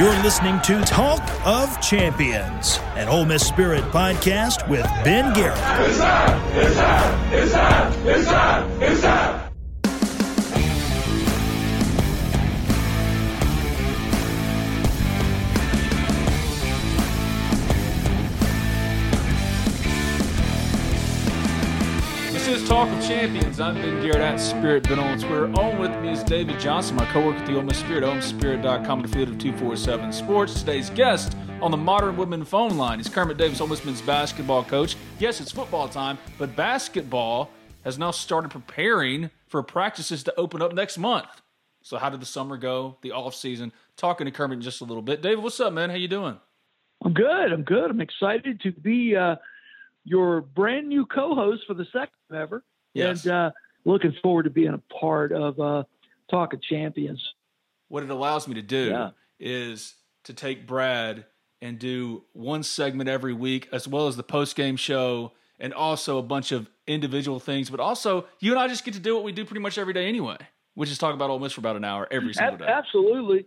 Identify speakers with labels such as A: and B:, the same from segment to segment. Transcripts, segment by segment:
A: You're listening to Talk of Champions, an Ole Miss Spirit podcast with Ben Garrett.
B: It's! It's! It's!
C: Is Talk of Champions. I'm Ben Garrett at Spirit Ben on Twitter. On with me is David Johnson, my co-worker at the Ole Spirit, OleMissSpirit.com, and affiliate of 247 Sports. Today's guest on the Modern Woodmen phone line is Kermit Davis, Ole Miss men's basketball coach. Yes, it's football time, but basketball has now started preparing for practices to open up next month. So how did the summer go, the off season? Talking to Kermit just a little bit. David, what's up, man? How you doing?
D: I'm good. I'm good. I'm excited to be uh, your brand new co-host for the second ever,
C: Yes.
D: and uh, looking forward to being a part of uh, Talk of Champions.
C: what it allows me to do
D: Yeah.
C: is to take Brad and do one segment every week, as well as the post game show, and also a bunch of individual things. But also, you and I just get to do what we do pretty much every day anyway, which is talk about Ole Miss for about an hour every single day.
D: absolutely.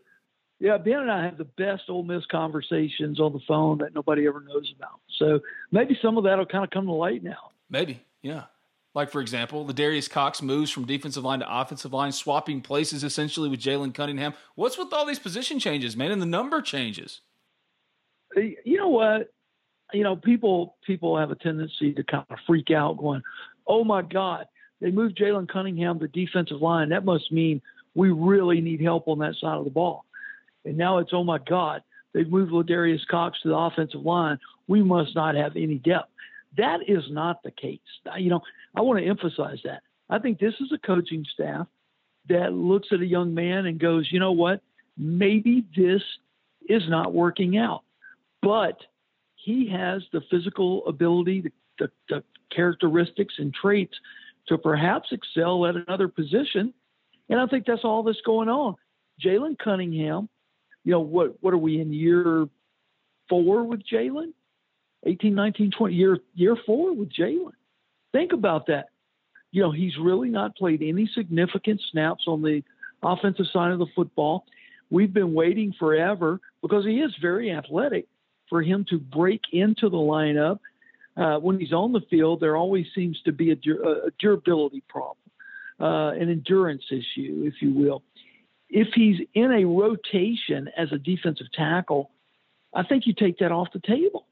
D: Yeah, Ben and I have the best Ole Miss conversations on the phone that nobody ever knows about. So maybe some of that will kind of come to light now.
C: Maybe, yeah. Like for example, Ladarius Cox moves from defensive line to offensive line, swapping places essentially with Jalen Cunningham. What's with all these position changes, man, and the number changes?
D: you know what? You know, people people have a tendency to kind of freak out, going, "Oh my God, they moved Jalen Cunningham to defensive line. That must mean we really need help on that side of the ball." And now it's, "Oh my God, they've moved Ladarius Cox to the offensive line. We must not have any depth." That is not the case. You know, I want to emphasize that. I think this is a coaching staff that looks at a young man and goes, "You know what? Maybe this is not working out." but he has the physical ability, the, the, the characteristics and traits to perhaps excel at another position. And I think that's all that's going on. Jalen Cunningham, you know, what, what are we in year four with Jalen? 18, 19, 20, year, year four with Jalen. Think about that. You know, he's really not played any significant snaps on the offensive side of the football. We've been waiting forever because he is very athletic for him to break into the lineup. Uh, when he's on the field, there always seems to be a, dur- a durability problem, uh, an endurance issue, if you will. If he's in a rotation as a defensive tackle, I think you take that off the table,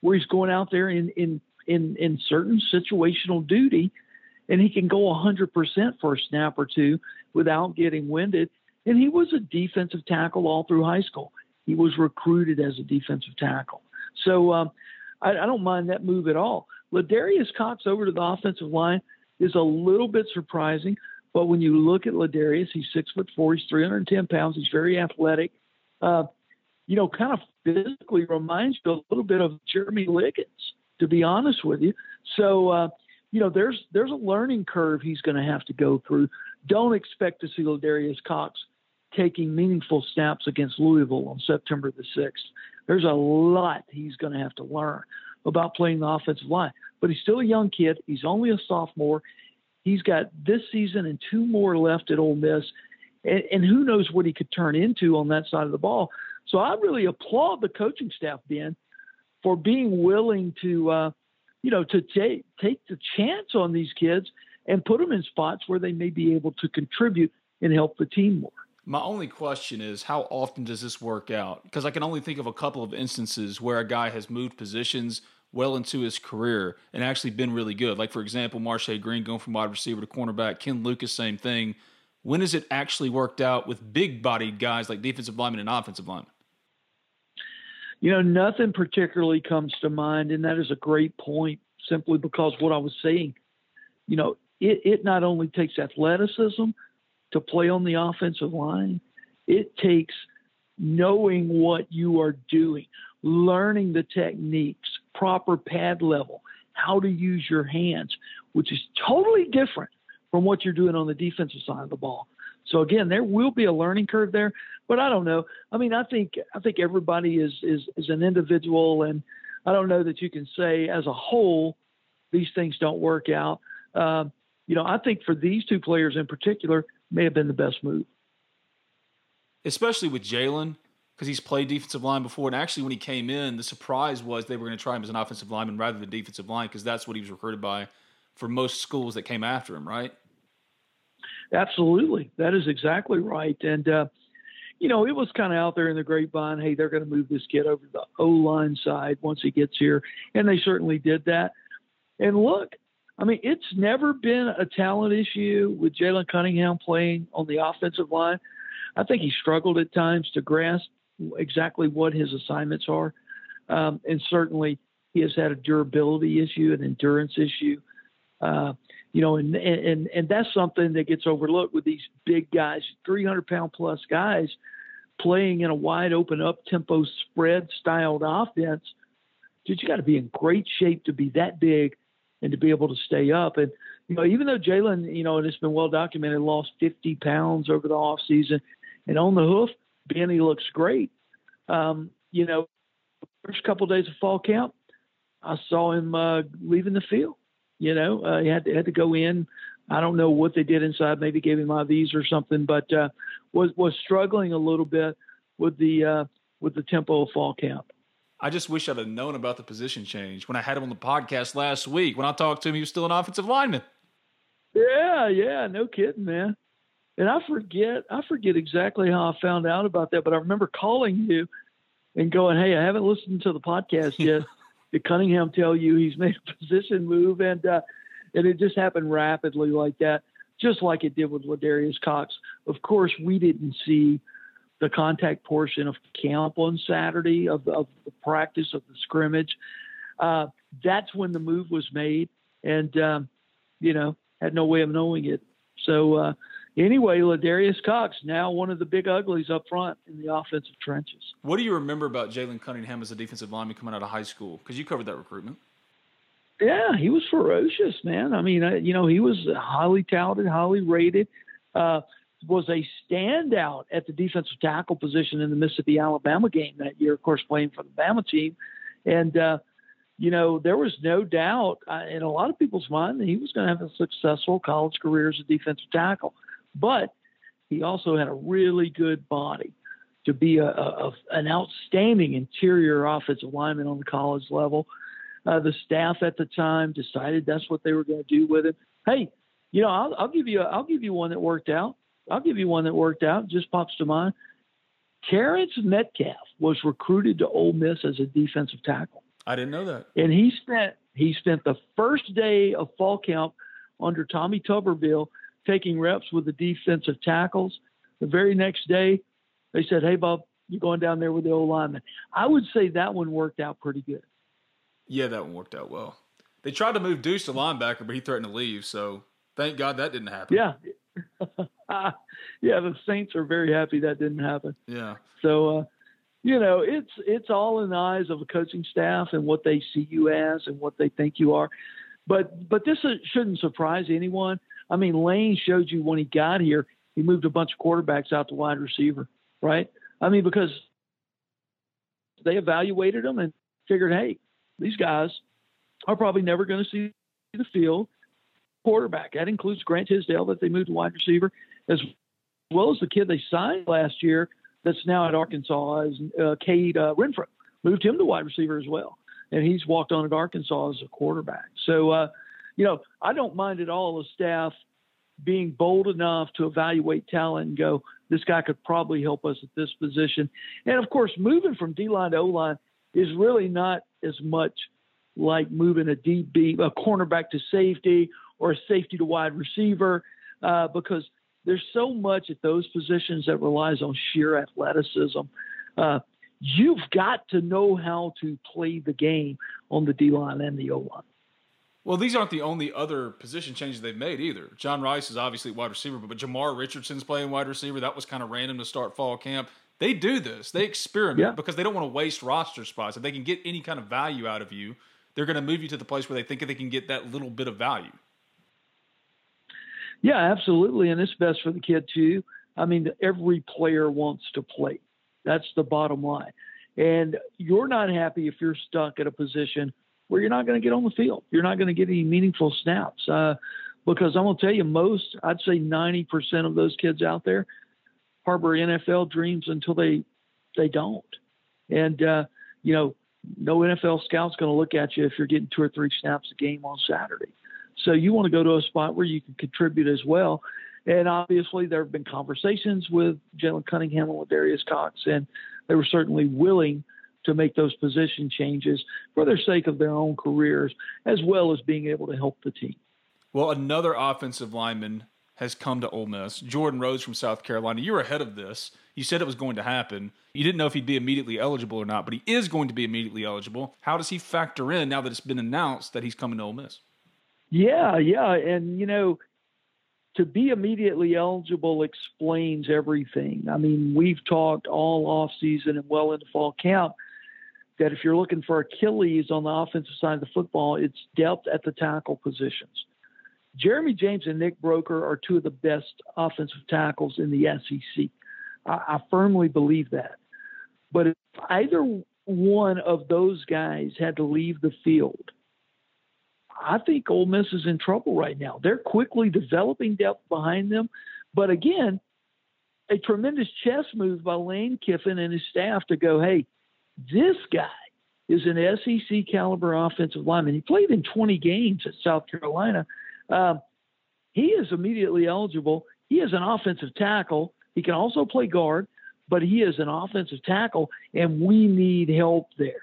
D: where he's going out there in in in, in certain situational duty, and he can go 100% for a snap or two without getting winded. And he was a defensive tackle all through high school he was recruited as a defensive tackle. So um, I, I, don't mind that move at all. Ladarius Cox over to the offensive line is a little bit surprising, but when you look at Ladarius, he's six foot four, he's 310 pounds, he's very athletic. Uh, you know, kind of physically reminds you a little bit of Jeremy Liggins, to be honest with you. So, uh, you know, there's there's a learning curve he's going to have to go through. Don't expect to see Ladarius Cox taking meaningful snaps against Louisville on September the 6th. There's a lot he's going to have to learn about playing the offensive line. But he's still a young kid. He's only a sophomore. He's got this season and two more left at Ole Miss. And, and who knows what he could turn into on that side of the ball. So I really applaud the coaching staff, Ben, for being willing to, uh, you know, to take take the chance on these kids and put them in spots where they may be able to contribute and help the team more.
C: My only question is how often does this work out? Because I can only think of a couple of instances where a guy has moved positions well into his career and actually been really good. Like, for example, Marshay Green going from wide receiver to cornerback, Ken Lucas, same thing. When has it actually worked out with big bodied guys like defensive linemen and offensive linemen?
D: You know, nothing particularly comes to mind, and that is a great point simply because what I was saying, you know, it, it not only takes athleticism to play on the offensive line, it takes knowing what you are doing, learning the techniques, proper pad level, how to use your hands, which is totally different from what you're doing on the defensive side of the ball. So again, there will be a learning curve there, but I don't know. I mean, I think I think everybody is is is an individual, and I don't know that you can say as a whole these things don't work out. Uh, you know, I think for these two players in particular, may have been the best move.
C: Especially with Jalen, because he's played defensive line before. And actually, when he came in, the surprise was they were going to try him as an offensive lineman rather than defensive line, because that's what he was recruited by for most schools that came after him, right?
D: Absolutely. That is exactly right. And, uh, you know, it was kind of out there in the grapevine, hey, they're going to move this kid over to the O line side once he gets here. And they certainly did that. And look, I mean, it's never been a talent issue with Jalen Cunningham playing on the offensive line. I think he struggled at times to grasp exactly what his assignments are. Um, and certainly he has had a durability issue, an endurance issue. Uh, you know, and, and and that's something that gets overlooked with these big guys, 300 pound plus guys playing in a wide open up tempo spread styled offense. Dude, you got to be in great shape to be that big and to be able to stay up. And you know, even though Jalen, you know, and it's been well documented, lost 50 pounds over the off season, and on the hoof, Benny looks great. Um, you know, first couple of days of fall camp, I saw him uh, leaving the field. You know, uh, he had to, had to go in. I don't know what they did inside. Maybe gave him IVs or something, but uh, was was struggling a little bit with the uh, with the tempo of fall camp.
C: I just wish I'd have known about the position change when I had him on the podcast last week. When I talked to him, he was still an offensive lineman.
D: Yeah, yeah, no kidding, man. And I forget, I forget exactly how I found out about that, but I remember calling you and going, "Hey, I haven't listened to the podcast yet. Did Cunningham tell you he's made a position move?" And uh, and it just happened rapidly like that, just like it did with Ladarius Cox. Of course, we didn't see the contact portion of camp on Saturday of, of the practice of the scrimmage. Uh, that's when the move was made, and um, you know had no way of knowing it. So uh, anyway, Ladarius Cox now one of the big uglies up front in the offensive trenches.
C: What do you remember about Jalen Cunningham as a defensive lineman coming out of high school? Because you covered that recruitment.
D: Yeah, he was ferocious, man. I mean, you know, he was highly touted, highly rated. Uh, was a standout at the defensive tackle position in the Mississippi Alabama game that year, of course, playing for the Bama team. And, uh, you know, there was no doubt uh, in a lot of people's mind that he was going to have a successful college career as a defensive tackle. But he also had a really good body to be a, a, an outstanding interior offensive lineman on the college level. Uh, the staff at the time decided that's what they were going to do with him. Hey, you know, I'll, I'll give you a, I'll give you one that worked out. I'll give you one that worked out. Just pops to mind. Terrence Metcalf was recruited to Ole Miss as a defensive tackle.
C: I didn't know that.
D: And he spent he spent the first day of fall camp under Tommy Tuberville taking reps with the defensive tackles. The very next day, they said, "Hey, Bob, you're going down there with the old lineman." I would say that one worked out pretty good.
C: Yeah, that one worked out well. They tried to move Deuce to linebacker, but he threatened to leave. So thank God that didn't happen.
D: Yeah, yeah. The Saints are very happy that didn't happen.
C: Yeah.
D: So, uh, you know, it's it's all in the eyes of a coaching staff and what they see you as and what they think you are. But but this shouldn't surprise anyone. I mean, Lane showed you when he got here, he moved a bunch of quarterbacks out to wide receiver, right? I mean, because they evaluated them and figured, hey, these guys are probably never going to see the field quarterback. That includes Grant Tisdale that they moved to wide receiver, as well as the kid they signed last year that's now at Arkansas, is uh, Cade uh, Renfro. Moved him to wide receiver as well, and he's walked on at Arkansas as a quarterback. So, uh, you know, I don't mind at all the staff being bold enough to evaluate talent and go, this guy could probably help us at this position. And of course, moving from D line to O line is really not as much like moving a DB, a cornerback to safety or a safety to wide receiver, uh, because there's so much at those positions that relies on sheer athleticism. Uh, you've got to know how to play the game on the D line and the O line.
C: Well, these aren't the only other position changes they've made either. John Rhys is obviously wide receiver, but Jamar Richardson's playing wide receiver. That was kind of random to start fall camp. They do this. They experiment
D: Yeah.
C: because they don't want to waste roster spots. If they can get any kind of value out of you, they're going to move you to the place where they think they can get that little bit of value.
D: Yeah, absolutely, and it's best for the kid too. I mean, every player wants to play. That's the bottom line. And you're not happy if you're stuck at a position where you're not going to get on the field. You're not going to get any meaningful snaps. Uh, because I'm going to tell you, most, I'd say 90% of those kids out there harbor NFL dreams until they they don't. And uh, you know, no NFL scout's going to look at you if you're getting two or three snaps a game on Saturday. So you want to go to a spot where you can contribute as well. And obviously, there have been conversations with Jalen Cunningham and with Darius Cox, and they were certainly willing to make those position changes for their sake of their own careers, as well as being able to help the team.
C: Well, another offensive lineman has come to Ole Miss, Jordan Rhodes from South Carolina. You were ahead of this. You said it was going to happen. You didn't know if he'd be immediately eligible or not, but he is going to be immediately eligible. How does he factor in now that it's been announced that he's coming to Ole Miss?
D: Yeah, yeah, and you know, to be immediately eligible explains everything. I mean, we've talked all off season and well into fall camp that if you're looking for Achilles on the offensive side of the football, it's depth at the tackle positions. Jeremy James and Nick Broeker are two of the best offensive tackles in the SEC. I, I firmly believe that. But if either one of those guys had to leave the field, I think Ole Miss is in trouble right now. They're quickly developing depth behind them, but again, a tremendous chess move by Lane Kiffin and his staff to go, hey, this guy is an SEC caliber offensive lineman. He played in 20 games at South Carolina. Um, he is immediately eligible. He is an offensive tackle. He can also play guard, but he is an offensive tackle, and we need help there.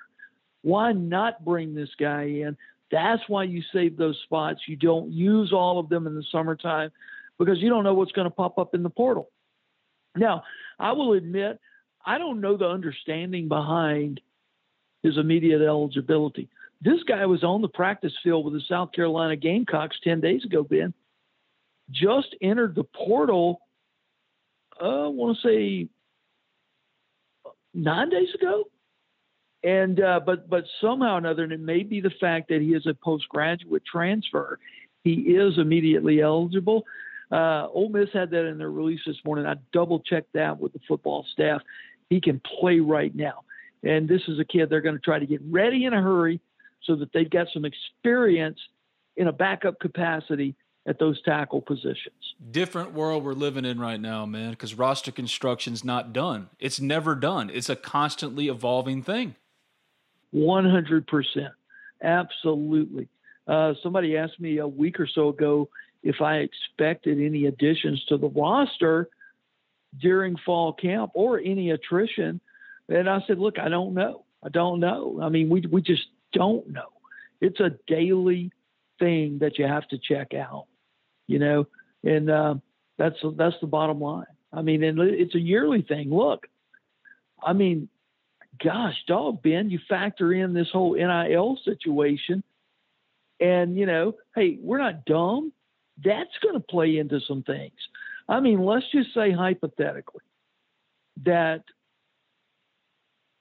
D: Why not bring this guy in? That's why you save those spots. You don't use all of them in the summertime because you don't know what's going to pop up in the portal. Now, I will admit, I don't know the understanding behind his immediate eligibility. This guy was on the practice field with the South Carolina Gamecocks 10 days ago, Ben. Just entered the portal, uh, I want to say nine days ago. And uh, but but somehow or another, and it may be the fact that he is a postgraduate transfer, he is immediately eligible. Uh, Ole Miss had that in their release this morning. I double checked that with the football staff. He can play right now, and this is a kid they're going to try to get ready in a hurry so that they've got some experience in a backup capacity at those tackle positions.
C: Different world we're living in right now, man, because roster construction's not done. It's never done. It's a constantly evolving thing.
D: 100%. Absolutely. Uh, somebody asked me a week or so ago if I expected any additions to the roster during fall camp or any attrition. And I said, look, I don't know. I don't know. I mean, we, we just don't know. It's a daily thing that you have to check out, you know, and uh, that's that's the bottom line. I mean, and it's a yearly thing. Look, I mean, gosh, dog, Ben, you factor in this whole NIL situation, and you know, hey, we're not dumb. That's going to play into some things. I mean, let's just say hypothetically that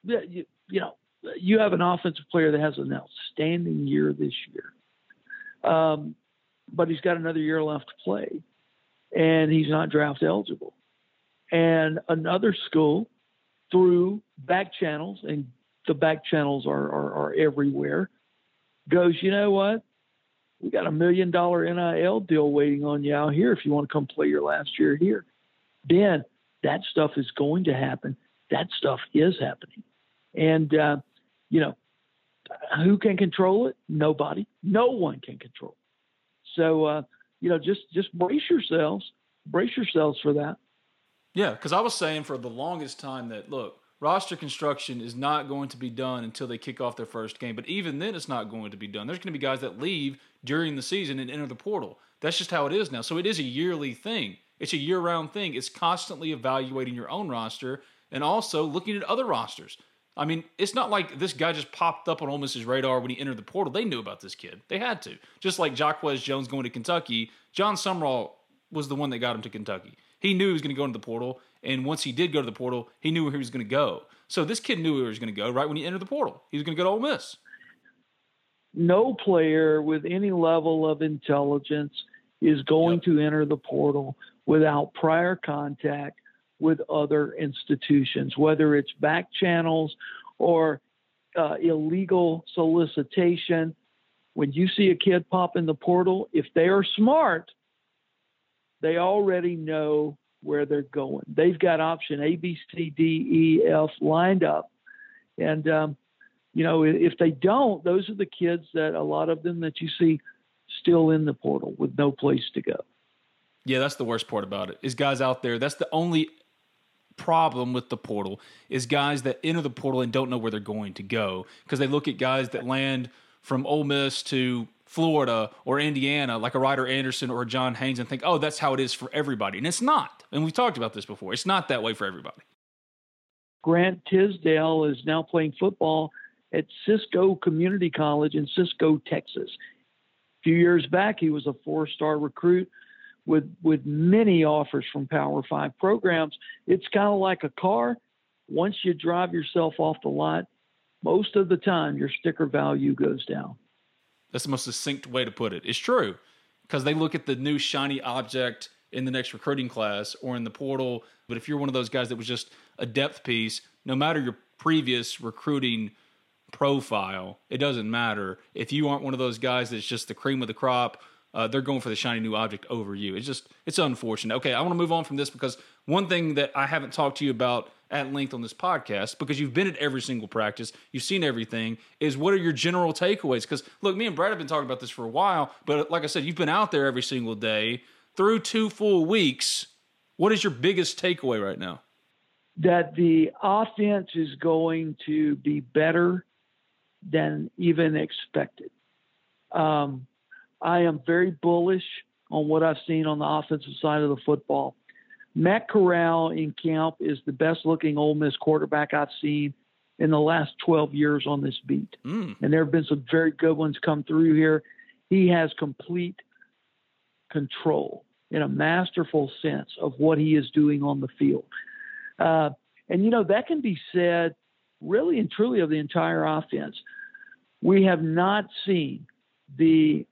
D: that you, you know you have an offensive player that has an outstanding year this year, um, but he's got another year left to play, and he's not draft eligible. And another school, through back channels, and the back channels are, are, are everywhere, goes, you know what? We got a million dollar NIL deal waiting on you out here if you want to come play your last year here. Ben, that stuff is going to happen. That stuff is happening. And, uh, you know, who can control it? Nobody. No one can control it. So, uh, you know, just just brace yourselves, brace yourselves for that.
C: Yeah, because I was saying for the longest time that look, roster construction is not going to be done until they kick off their first game. But even then, it's not going to be done. There's going to be guys that leave during the season and enter the portal. That's just how it is now. So it is a yearly thing. It's a year-round thing. It's constantly evaluating your own roster and also looking at other rosters. I mean, it's not like this guy just popped up on Ole Miss's radar when he entered the portal. They knew about this kid. They had to. Just like Jacquez Jones going to Kentucky, Jon Sumrall was the one that got him to Kentucky. He knew he was going to go into the portal, And once he did go to the portal, he knew where he was going to go. So this kid knew where he was going to go right when he entered the portal. He was going to go to Ole Miss.
D: No player with any level of intelligence is going yep. to enter the portal without prior contact with other institutions, whether it's back channels or uh, illegal solicitation. When you see a kid pop in the portal, if they are smart, they already know where they're going. They've got option A, B, C, D, E, F lined up. And, um, you know, if they don't, those are the kids that a lot of them that you see still in the portal with no place to go.
C: Yeah, that's the worst part about it. Is guys out there. That's the only problem with the portal is guys that enter the portal and don't know where they're going to go because they look at guys that land from Ole Miss to Florida or Indiana, like a Ryder Anderson or John Haynes, and think, oh, that's how it is for everybody. And it's not. And we've talked about this before. It's not that way for everybody.
D: Grant Tisdale is now playing football at Cisco Community College in Cisco, Texas. A few years back, he was a four star recruit with, with many offers from Power Five programs. It's kind of like a car. Once you drive yourself off the lot, most of the time your sticker value goes down.
C: That's the most succinct way to put it. It's true because they look at the new shiny object in the next recruiting class or in the portal. But if you're one of those guys that was just a depth piece, no matter your previous recruiting profile, it doesn't matter. If you aren't one of those guys that's just the cream of the crop, uh, they're going for the shiny new object over you. It's just, it's unfortunate. Okay, I want to move on from this because one thing that I haven't talked to you about at length on this podcast because you've been at every single practice, you've seen everything, is what are your general takeaways? Because look, me and Brad have been talking about this for a while, but like I said, you've been out there every single day through two full weeks. What is your biggest takeaway right now?
D: That the offense is going to be better than even expected. Um, I am very bullish on what I've seen on the offensive side of the football. Matt Corral in camp is the best looking Ole Miss quarterback I've seen in the last 12 years on this beat. Mm. And there have been some very good ones come through here. He has complete control in a masterful sense of what he is doing on the field. Uh, and, you know, that can be said really and truly of the entire offense. We have not seen the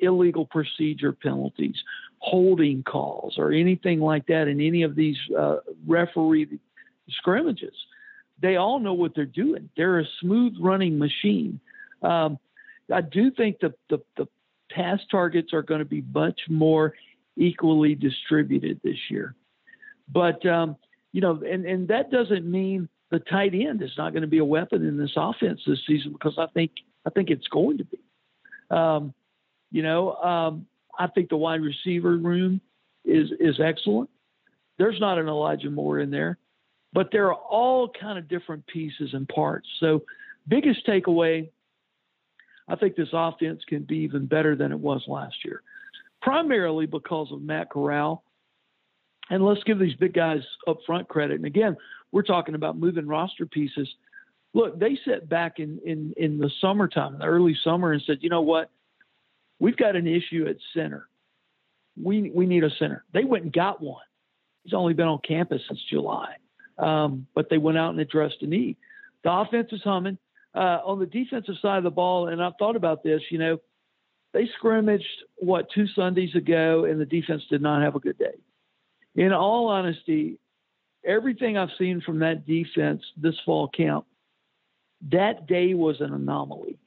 D: illegal procedure penalties holding calls or anything like that in any of these uh, referee scrimmages. They all know what they're doing. They're a smooth running machine. Um, I do think the, the, the pass targets are going to be much more equally distributed this year. But, um, you know, and, and that doesn't mean the tight end is not going to be a weapon in this offense this season because I think I think it's going to be. Um, you know, um, I think the wide receiver room is is excellent. There's not an Elijah Moore in there, but there are all kind of different pieces and parts. So, biggest takeaway, I think this offense can be even better than it was last year, primarily because of Matt Corral. And let's give these big guys up front credit. And again, we're talking about moving roster pieces. Look, they sat back in, in, in the summertime, the early summer, and said, you know what? We've got an issue at center. We we need a center. They went and got one. He's only been on campus since July, um, but they went out and addressed a need. The offense is humming. Uh, on the defensive side of the ball, and I've thought about this. You know, they scrimmaged what two Sundays ago, and the defense did not have a good day. In all honesty, everything I've seen from that defense this fall camp, that day was an anomaly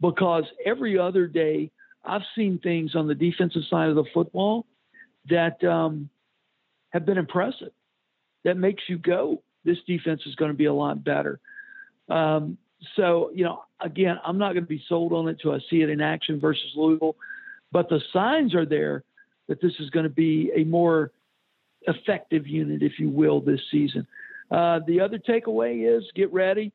D: because every other day I've seen things on the defensive side of the football that um, have been impressive. That makes you go. This defense is going to be a lot better. Um, so, you know, again, I'm not going to be sold on it until I see it in action versus Louisville, but the signs are there that this is going to be a more effective unit, if you will, this season. Uh, the other takeaway is get ready.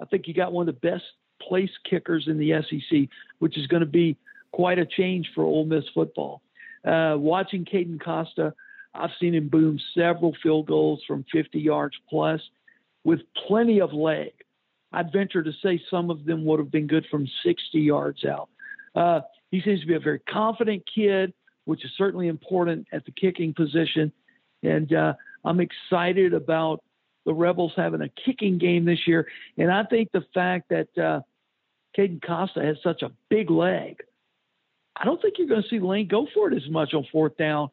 D: I think you got one of the best place kickers in the SEC, which is going to be quite a change for Ole Miss football. Uh, watching Caden Costa, I've seen him boom several field goals from 50 yards plus with plenty of leg. I'd venture to say some of them would have been good from 60 yards out. Uh, he seems to be a very confident kid, which is certainly important at the kicking position. And uh, I'm excited about the Rebels having a kicking game this year, and I think the fact that uh, Caden Costa has such a big leg, I don't think you're going to see Lane go for it as much on fourth down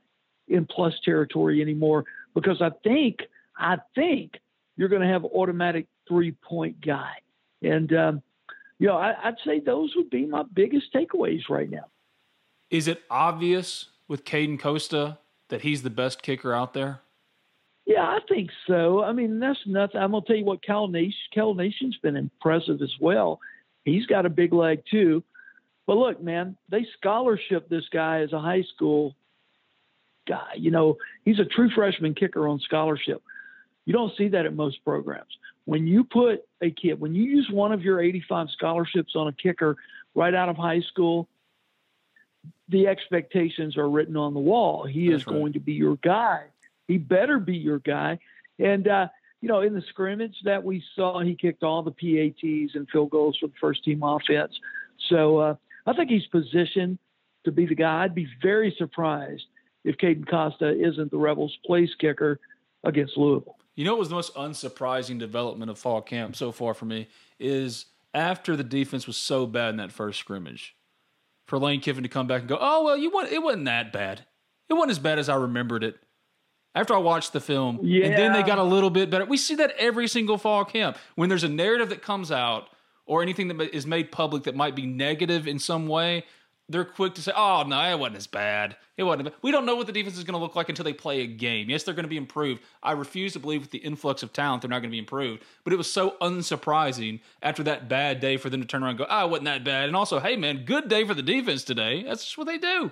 D: in plus territory anymore because I think I think you're going to have automatic three point guy, and um, you know I, I'd say those would be my biggest takeaways right now.
C: Is it obvious with Caden Costa that he's the best kicker out there?
D: Yeah, I think so. I mean, that's nothing. I'm gonna tell you what Cal Nation, Cal Nation's been impressive as well. He's got a big leg too. But look, man, they scholarship this guy as a high school guy. You know, he's a true freshman kicker on scholarship. You don't see that at most programs. When you put a kid, when you use one of your 85 scholarships on a kicker right out of high school, the expectations are written on the wall. He That's is right. going to be your guy. He better be your guy. And, uh, you know, in the scrimmage that we saw, he kicked all the PATs and field goals for the first team offense. So uh, I think he's positioned to be the guy. I'd be very surprised if Caden Costa isn't the Rebels' place kicker against Louisville.
C: You know what was the most unsurprising development of fall camp so far for me is after the defense was so bad in that first scrimmage, for Lane Kiffin to come back and go, "Oh well, you want it wasn't that bad. It wasn't as bad as I remembered it." After I watched the film, yeah. and then they got a little bit better. We see that every single fall camp when there's a narrative that comes out or anything that is made public that might be negative in some way they're quick to say, "Oh no, it wasn't as bad. It wasn't." We don't know what the defense is going to look like until they play a game. Yes, they're going to be improved. I refuse to believe with the influx of talent they're not going to be improved. But it was so unsurprising after that bad day for them to turn around and go, "Ah, oh, it wasn't that bad." And also, hey man, good day for the defense today. That's just what they do.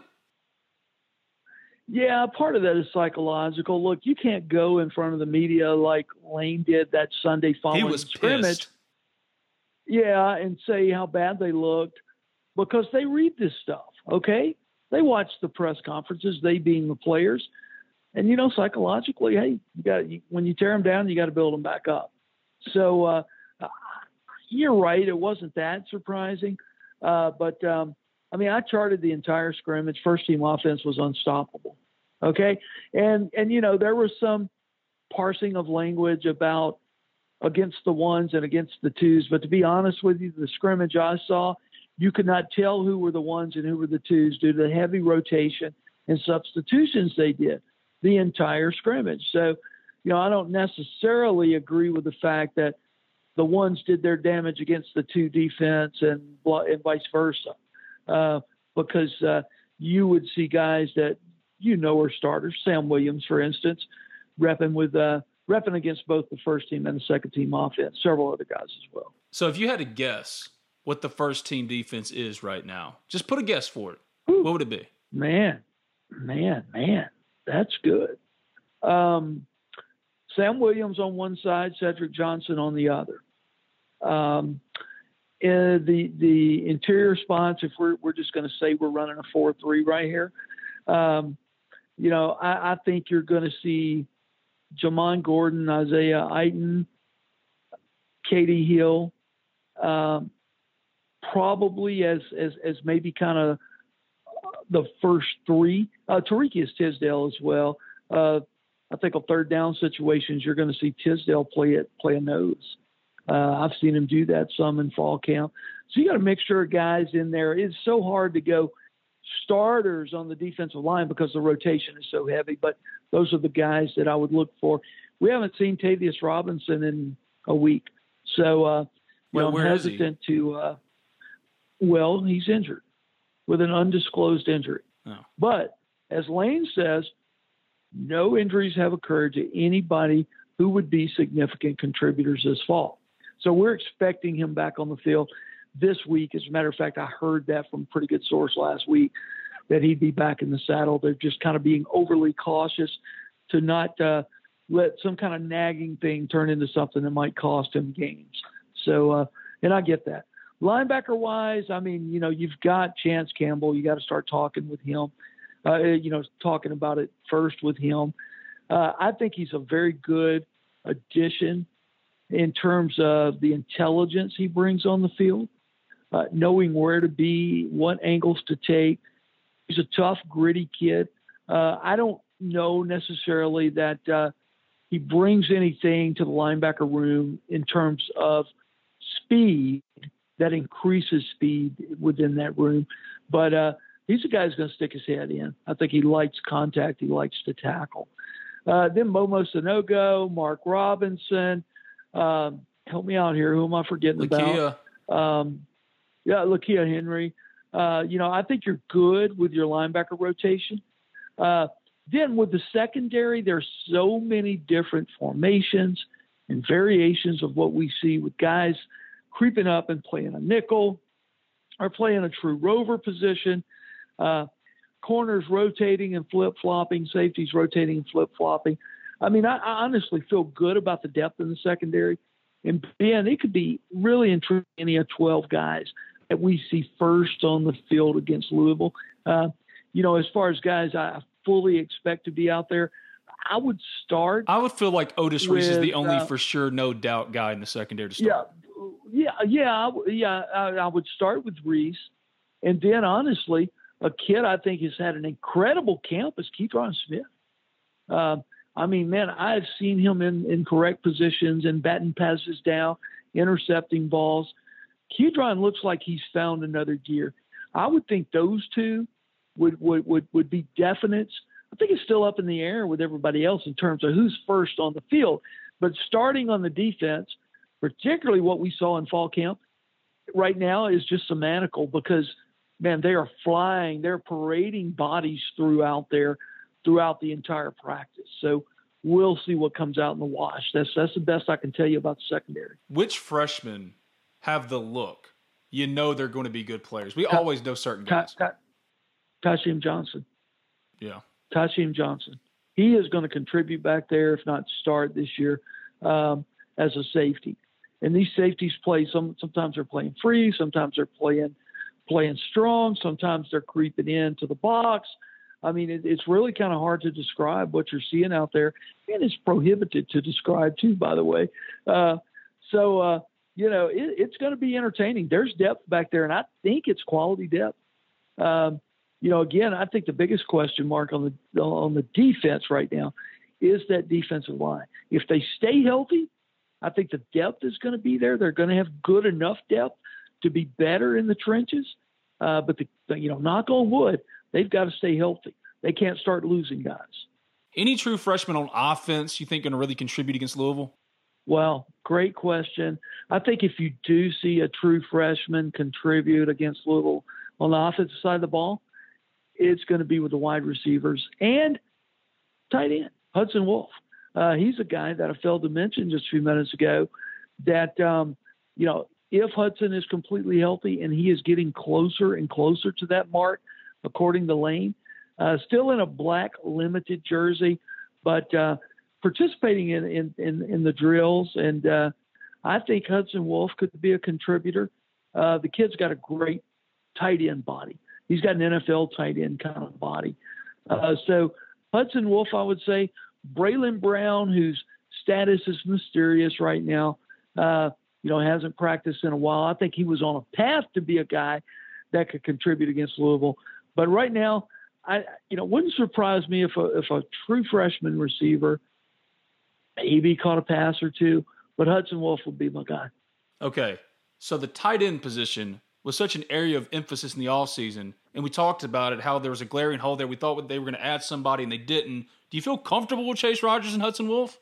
D: Yeah, part of that is psychological. Look, you can't go in front of the media like Lane did that Sunday following
C: he was
D: scrimmage.
C: Pissed.
D: Yeah, and say how bad they looked because they read this stuff, okay? They watch the press conferences, they being the players. And, you know, psychologically, hey, you got when you tear them down, you got to build them back up. So uh, you're right. It wasn't that surprising. Uh, but, um, I mean, I charted the entire scrimmage. First team offense was unstoppable. Okay. And, and, you know, there was some parsing of language about against the ones and against the twos. But to be honest with you, the scrimmage I saw, you could not tell who were the ones and who were the twos due to the heavy rotation and substitutions they did the entire scrimmage. So, you know, I don't necessarily agree with the fact that the ones did their damage against the two defense and, and vice versa, uh, because uh, you would see guys that you know are starters, Sam Williams, for instance, repping with uh, repping against both the first team and the second team offense, several other guys as well.
C: So, if you had to guess what the first team defense is right now? Just put a guess for it. Ooh, what would it be?
D: Man, man, man, that's good. Um, Sam Williams on one side, Cedric Johnson on the other. Um, the the interior response, if we're we're just going to say we're running a four three right here, um, you know, I, I think you're going to see Jamon Gordon, Isaiah Iton, KD Hill, um, probably as as as maybe kind of the first three. Uh, Tariqious Tisdale as well. Uh, I think on third down situations, you're going to see Tisdale play it play a nose. Uh, I've seen him do that some in fall camp. So you got a mixture of guys in there. It's so hard to go starters on the defensive line because the rotation is so heavy. But those are the guys that I would look for. We haven't seen Tavius Robinson in a week, so uh,
C: well,
D: I'm hesitant to. Uh, well, he's injured with an undisclosed injury.
C: Oh.
D: But as Lane says, no injuries have occurred to anybody who would be significant contributors this fall. So we're expecting him back on the field this week. As a matter of fact, I heard that from a pretty good source last week that he'd be back in the saddle. They're just kind of being overly cautious to not uh, let some kind of nagging thing turn into something that might cost him games. So, uh, and I get that. Linebacker wise, I mean, you know, you've got Chance Campbell. You got to start talking with him. Uh, you know, talking about it first with him. Uh, I think he's a very good addition in terms of the intelligence he brings on the field, uh, knowing where to be, what angles to take. He's a tough, gritty kid. Uh, I don't know necessarily that uh, he brings anything to the linebacker room in terms of speed that increases speed within that room. But uh, he's a guy who's going to stick his head in. I think he likes contact. He likes to tackle. Uh, then Momo Sanogo, Mark Robinson. Um, help me out here. Who am I forgetting
C: Lakia.
D: about? Um, yeah, Lakia Henry. Uh, you know, I think you're good with your linebacker rotation. Uh, then with the secondary, there's so many different formations and variations of what we see with guys creeping up and playing a nickel or playing a true rover position. Uh, corners rotating and flip flopping, safeties rotating and flip flopping. I mean, I, I, honestly feel good about the depth in the secondary. And Ben, it could be really intriguing any of 12 guys that we see first on the field against Louisville. Uh, you know, as far as guys I fully expect to be out there, I would start.
C: I would feel like Otis with, Reese is the only uh, for sure, no doubt guy in the secondary to start.
D: Yeah, yeah, yeah, yeah. I, I would start with Reese, and then honestly, a kid I think has had an incredible camp is Keydron Smith. Uh, I mean, man, I've seen him in, in correct positions and batting passes down, intercepting balls. Keydron looks like he's found another gear. I would think those two would, would, would, would be definites. I think it's still up in the air with everybody else in terms of who's first on the field. But starting on the defense, particularly what we saw in fall camp right now, is just semantical because – man, they are flying, they're parading bodies throughout there, throughout the entire practice. So we'll see what comes out in the wash. That's that's the best I can tell you about the secondary.
C: Which freshmen have the look? You know they're going to be good players. We always know certain guys. Ta-
D: Tysheem Johnson.
C: Yeah.
D: Tysheem Johnson. He is going to contribute back there, if not start this year, um, as a safety. And these safeties play some. Sometimes they're playing free. Sometimes they're playing playing strong. Sometimes they're creeping into the box. I mean, it, it's really kind of hard to describe what you're seeing out there, and it's prohibited to describe too, by the way. Uh, so, uh, you know, it, it's going to be entertaining. There's depth back there, and I think it's quality depth. Um, you know, again, I think the biggest question mark on the on the defense right now is that defensive line. If they stay healthy, I think the depth is going to be there. They're going to have good enough depth to be better in the trenches. Uh, but the, you know, knock on wood, they've got to stay healthy. They can't start losing guys.
C: Any true freshman on offense you think going to really contribute against Louisville?
D: Well, great question. I think if you do see a true freshman contribute against Louisville on the offensive side of the ball, it's going to be with the wide receivers and tight end Hudson Wolf. Uh, he's a guy that I failed to mention just a few minutes ago. That um, you know if Hudson is completely healthy and he is getting closer and closer to that mark, according to Lane, uh, still in a black limited jersey, but uh, participating in, in, in, in, the drills. And uh, I think Hudson Wolf could be a contributor. Uh, the kid's got a great tight end body. He's got an NFL tight end kind of body. Uh, so Hudson Wolf, I would say, Braylon Brown, whose status is mysterious right now. Uh, you know, hasn't practiced in a while. I think he was on a path to be a guy that could contribute against Louisville. But right now, I you know, wouldn't surprise me if a if a true freshman receiver maybe caught a pass or two, but Hudson Wolf would be my guy.
C: Okay. So the tight end position was such an area of emphasis in the offseason, and we talked about it, how there was a glaring hole there. We thought they were going to add somebody, and they didn't. Do you feel comfortable with Chase Rogers and Hudson Wolf?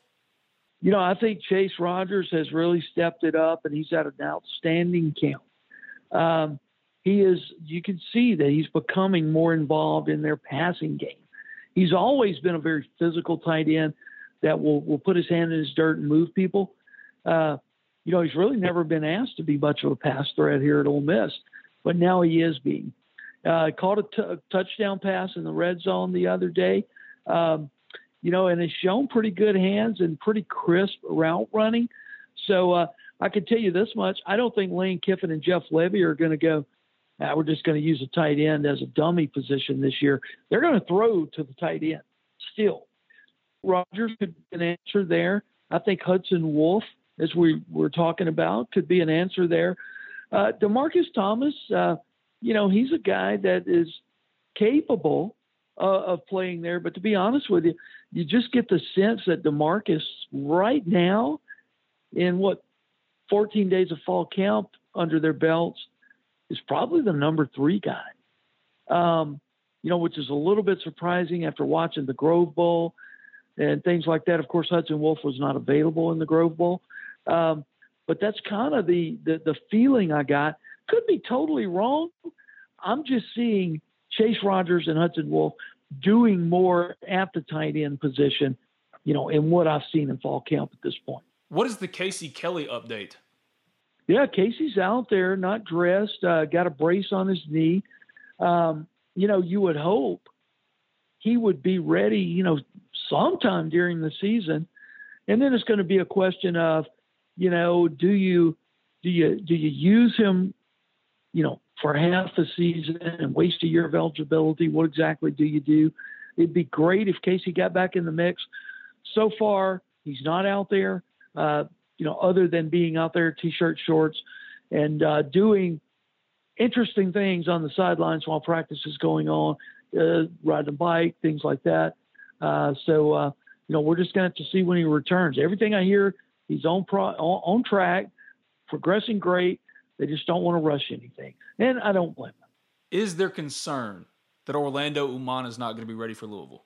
D: you know, I think Chase Rogers has really stepped it up, and he's had an outstanding camp. Um, he is, you can see that he's becoming more involved in their passing game. He's always been a very physical tight end that will will put his hand in his dirt and move people. Uh, you know, he's really never been asked to be much of a pass threat here at Ole Miss, but now he is being. Uh, caught a, t- a touchdown pass in the red zone the other day. Um, you know, and has shown pretty good hands and pretty crisp route running. So uh, I can tell you this much: I don't think Lane Kiffin and Jeff Lebby are going to go. Ah, we're just going to use a tight end as a dummy position this year. They're going to throw to the tight end still. Rogers could be an answer there. I think Hudson Wolf, as we were talking about, could be an answer there. Uh, Demarcus Thomas, uh, you know, he's a guy that is capable uh, of playing there. But to be honest with you, you just get the sense that Demarcus right now, in what 14 days of fall camp under their belts, is probably the number three guy. Um, you know, which is a little bit surprising after watching the Grove Bowl and things like that. Of course, Hudson Wolfe was not available in the Grove Bowl, um, but that's kind of the, the the feeling I got. Could be totally wrong. I'm just seeing Chase Rogers and Hudson Wolfe doing more at the tight end position, you know, in what I've seen in fall camp at this point.
C: What is the Casey Kelly update?
D: Yeah, Casey's out there, not dressed, uh, got a brace on his knee. Um, you know, you would hope he would be ready, you know, sometime during the season. And then it's going to be a question of, you know, do you do you do you use him, you know, for half the season and waste a year of eligibility? What exactly do you do? It'd be great if Casey got back in the mix. So far, he's not out there. Uh, you know, other than being out there t-shirt shorts and uh, doing interesting things on the sidelines while practice is going on, uh, riding a bike, things like that. Uh, so, uh, you know, we're just going to have to see when he returns. Everything I hear, he's on, pro- on, on track, progressing great. They just don't want to rush anything. And I don't blame them.
C: Is there concern that Orlando Umana is not going to be ready for Louisville?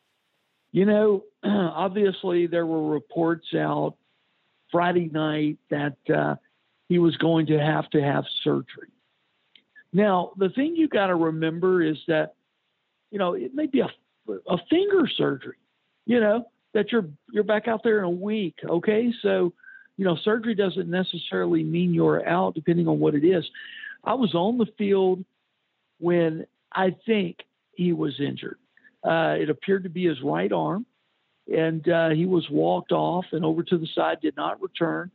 D: You know, obviously there were reports out Friday night that uh, he was going to have to have surgery. Now, the thing you got to remember is that, you know, it may be a, a finger surgery, you know, that you're you're back out there in a week. Okay, so you know, surgery doesn't necessarily mean you're out, depending on what it is. I was on the field when I think he was injured. Uh, it appeared to be his right arm, and uh, he was walked off and over to the side, did not return.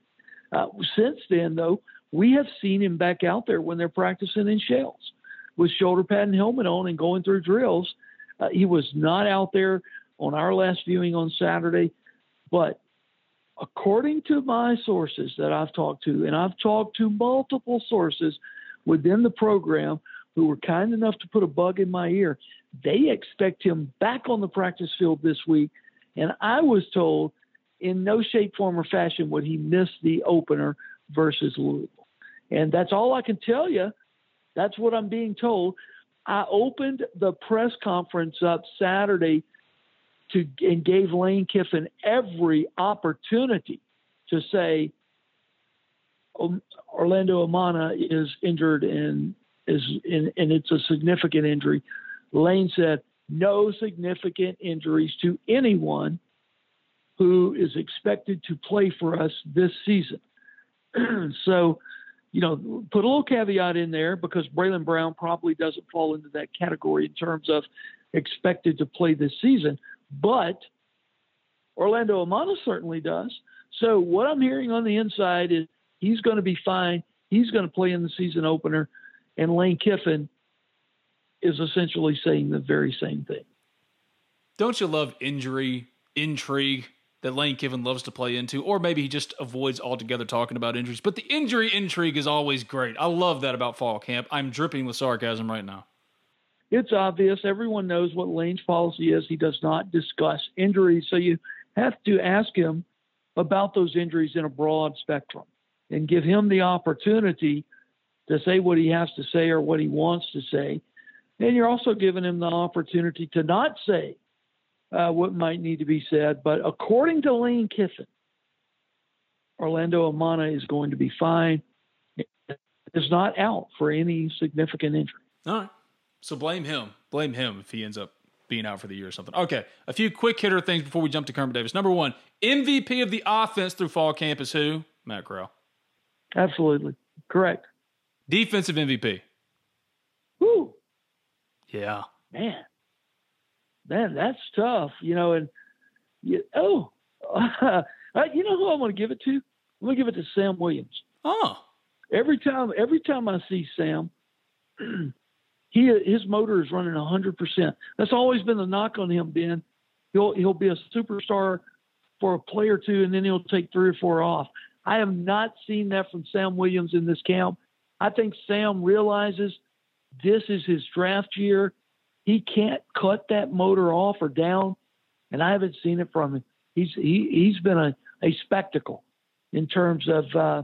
D: Uh, since then, though, we have seen him back out there when they're practicing in shells with shoulder pad and helmet on and going through drills. Uh, he was not out there on our last viewing on Saturday, but according to my sources that I've talked to, and I've talked to multiple sources within the program who were kind enough to put a bug in my ear, they expect him back on the practice field this week. And I was told in no shape, form, or fashion would he miss the opener versus Louisville. And that's all I can tell you. That's what I'm being told. I opened the press conference up Saturday to and gave Lane Kiffin every opportunity to say Orlando Umana is injured and is in, and it's a significant injury. Lane said no significant injuries to anyone who is expected to play for us this season. so you know, put a little caveat in there because Braylon Brown probably doesn't fall into that category in terms of expected to play this season, but Orlando Umana certainly does. So what I'm hearing on the inside is he's going to be fine. He's going to play in the season opener, and Lane Kiffin is essentially saying the very same thing.
C: Don't you love injury intrigue? that Lane Kiffin loves to play into, or maybe he just avoids altogether talking about injuries. But the injury intrigue is always great. I love that about fall camp. I'm dripping with sarcasm right now.
D: It's obvious. Everyone knows what Lane's policy is. He does not discuss injuries. So you have to ask him about those injuries in a broad spectrum and give him the opportunity to say what he has to say or what he wants to say. And you're also giving him the opportunity to not say uh, what might need to be said. But according to Lane Kiffin, Orlando Umana is going to be fine. Is not out for any significant injury.
C: All right. So blame him. Blame him if he ends up being out for the year or something. Okay. A few quick hitter things before we jump to Kermit Davis. Number one, MVP of the offense through fall camp is who? Matt Corral.
D: Absolutely. Correct.
C: Defensive MVP.
D: Whoo.
C: Yeah.
D: Man man, that's tough, you know. And you, oh, uh, you know who I'm going to give it to? I'm going to give it to Sam Williams.
C: Oh,
D: every time, every time I see Sam, he his motor is running hundred percent. That's always been the knock on him, Ben. He'll he'll be a superstar for a play or two, and then he'll take three or four off. I have not seen that from Sam Williams in this camp. I think Sam realizes this is his draft year he can't cut that motor off or down and I haven't seen it from him. He's he, he's been a, a spectacle in terms of uh,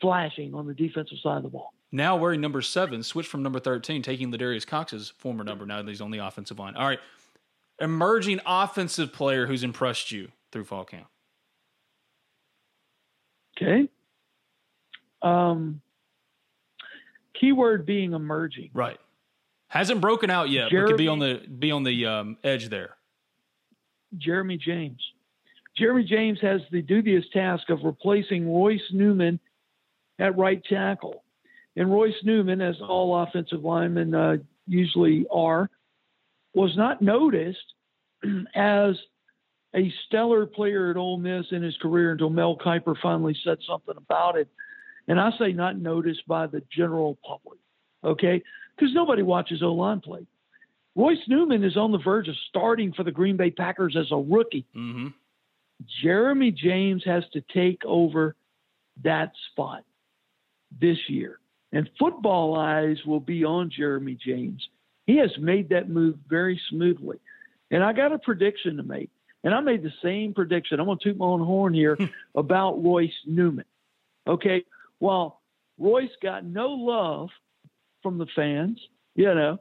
D: flashing on the defensive side of the ball.
C: Now wearing number seven, switch from number 13, taking Ladarius Cox's former number now that he's on the offensive line. All right. Emerging offensive player who's impressed you through fall camp.
D: Okay. Um, keyword being emerging.
C: Right. Hasn't broken out yet, Jeremy, but could be on the be on the um, edge there.
D: Jeremy James. Jeremy James has the dubious task of replacing Royce Newman at right tackle. And Royce Newman, as all offensive linemen uh, usually are, was not noticed as a stellar player at Ole Miss in his career until Mel Kiper finally said something about it. And I say not noticed by the general public, okay? Because nobody watches O line play. Royce Newman is on the verge of starting for the Green Bay Packers as a rookie.
C: Mm-hmm.
D: Jeremy James has to take over that spot this year. And football eyes will be on Jeremy James. He has made that move very smoothly. And I got a prediction to make. And I made the same prediction. I'm going to toot my own horn here about Royce Newman. Okay. Well, Royce got no love from the fans, you know,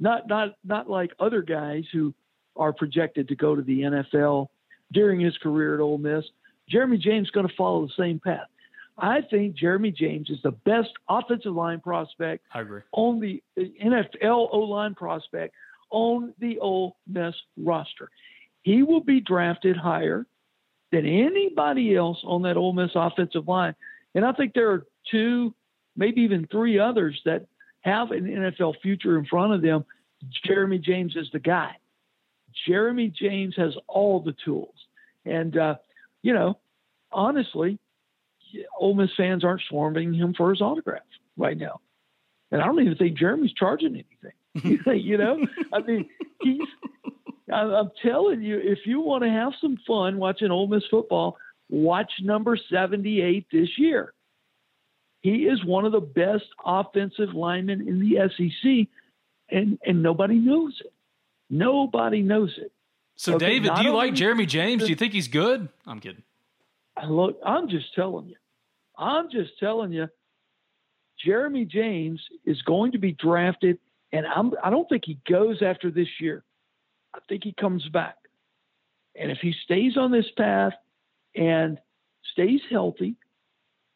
D: not not not like other guys who are projected to go to the NFL during his career at Ole Miss. Jeremy James is going to follow the same path. I think Jeremy James is the best offensive line prospect
C: I agree.
D: on the NFL O line prospect on the Ole Miss roster. He will be drafted higher than anybody else on that Ole Miss offensive line. And I think there are two, maybe even three others that have an NFL future in front of them. Jeremy James is the guy. Jeremy James has all the tools. And, uh, you know, honestly, Ole Miss fans aren't swarming him for his autograph right now. And I don't even think Jeremy's charging anything. you know, I mean, he's. I'm telling you, if you want to have some fun watching Ole Miss football, watch number 78 this year. He is one of the best offensive linemen in the SEC, and and nobody knows it. Nobody knows it.
C: So, okay, David, do you like Jeremy James? Do you think he's good? I'm kidding.
D: Look, I'm just telling you. I'm just telling you. Jeremy James is going to be drafted, and I'm, I don't think he goes after this year. I think he comes back. And if he stays on this path and stays healthy,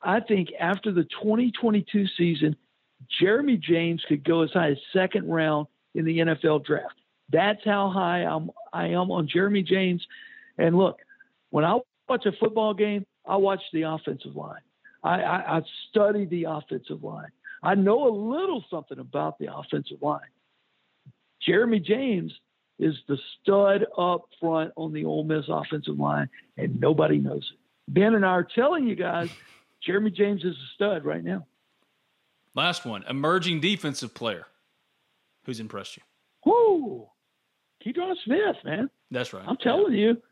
D: I think after the 2022 season, Jeremy James could go as high as second round in the NFL draft. That's how high I'm, I am on Jeremy James. And look, when I watch a football game, I watch the offensive line. I, I, I study the offensive line. I know a little something about the offensive line. Jeremy James is the stud up front on the Ole Miss offensive line, and nobody knows it. Ben and I are telling you guys, Jeremy James is a stud right now.
C: Last one, emerging defensive player. Who's impressed you?
D: Whoo, Keydron Smith, man.
C: That's right.
D: I'm telling yeah. you,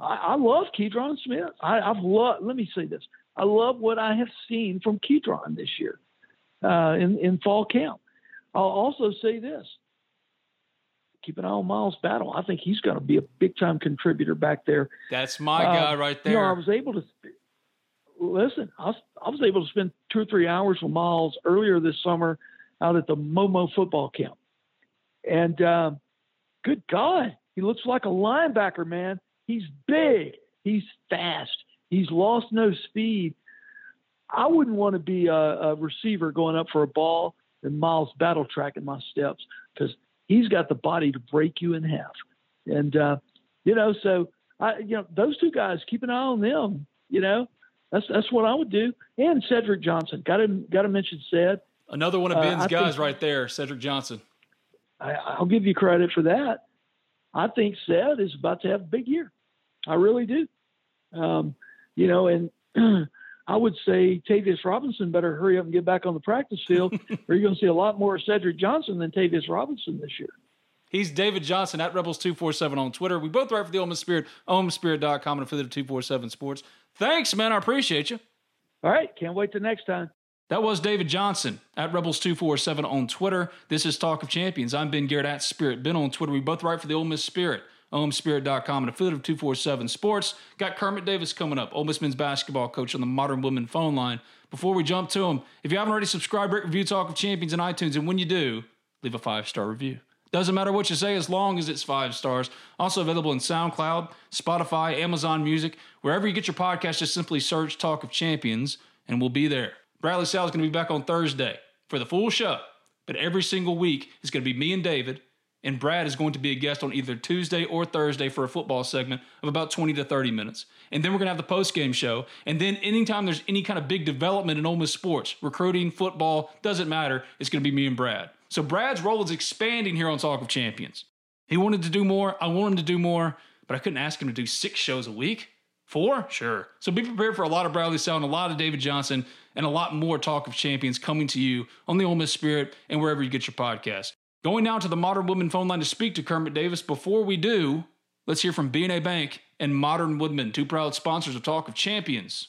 D: I, I love Keydron Smith. I, I've loved. Let me say this: I love what I have seen from Keydron this year uh, in in fall camp. I'll also say this: keep an eye on Miles Battle. I think he's going to be a big time contributor back there.
C: That's my uh, guy right there.
D: You know, I was able to listen. I was, I was able to spend two or three hours with Miles earlier this summer out at the Momo football camp, and uh, good God, he looks like a linebacker, man. He's big. He's fast. He's lost no speed. I wouldn't want to be a, a receiver going up for a ball and Miles battle tracking my steps because he's got the body to break you in half. And uh, you know, so I, you know, those two guys, keep an eye on them. You know, that's that's what I would do. And Cedric Johnson, got to got to mention Ced.
C: Another one of uh, Ben's uh, guys think, right there, Cedric Johnson.
D: I, will give you credit for that. I think Ced is about to have a big year. I really do. Um, you know, and I would say Tavius Robinson better hurry up and get back on the practice field, or you're going to see a lot more Cedric Johnson than Tavius Robinson this year.
C: He's David Johnson at Rebels247 on Twitter. We both write for the Ole Miss Spirit, OleMissSpirit.com, and affiliate of 247 Sports. Thanks, man. I appreciate you.
D: All right. Can't wait till next time.
C: That was David Johnson at Rebels247 on Twitter. This is Talk of Champions. I'm Ben Garrett at Spirit Ben on Twitter. We both write for the Ole Miss Spirit, ohmspirit.com, and affiliate of 247 Sports. Got Kermit Davis coming up, Ole Miss men's basketball coach on the Modern Woodmen phone line. Before we jump to him, if you haven't already subscribed, rate, review Talk of Champions in iTunes, and when you do, leave a five star review. Doesn't matter what you say as long as it's five stars. Also available in SoundCloud, Spotify, Amazon Music, wherever you get your podcast, just simply search Talk of Champions and we'll be there. Bradley Sal is going to be back on Thursday for the full show, but every single week is going to be me and David, and Brad is going to be a guest on either Tuesday or Thursday for a football segment of about 20 to 30 minutes. And then we're going to have the post game show. And then anytime there's any kind of big development in Ole Miss sports, recruiting, football, doesn't matter, it's going to be me and Brad. So Brad's role is expanding here on Talk of Champions. He wanted to do more. I want him to do more, but I couldn't ask him to do six shows a week. Four? Sure. So be prepared for a lot of Bradley Sound, a lot of David Johnson, and a lot more Talk of Champions coming to you on the Ole Miss Spirit and wherever you get your podcast. Going now to the Modern Woodmen phone line to speak to Kermit Davis. Before we do, let's hear from BNA Bank and Modern Woodmen, two proud sponsors of Talk of Champions.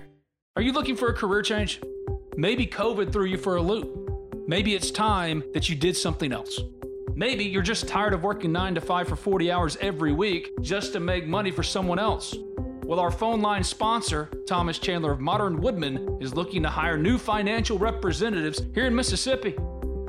C: Are you looking for a career change? Maybe COVID threw you for a loop. Maybe it's time that you did something else. Maybe you're just tired of working 9 to 5 for 40 hours every week just to make money for someone else. Well, our phone line sponsor, Thomas Chandler of Modern Woodmen, is looking to hire new financial representatives here in Mississippi.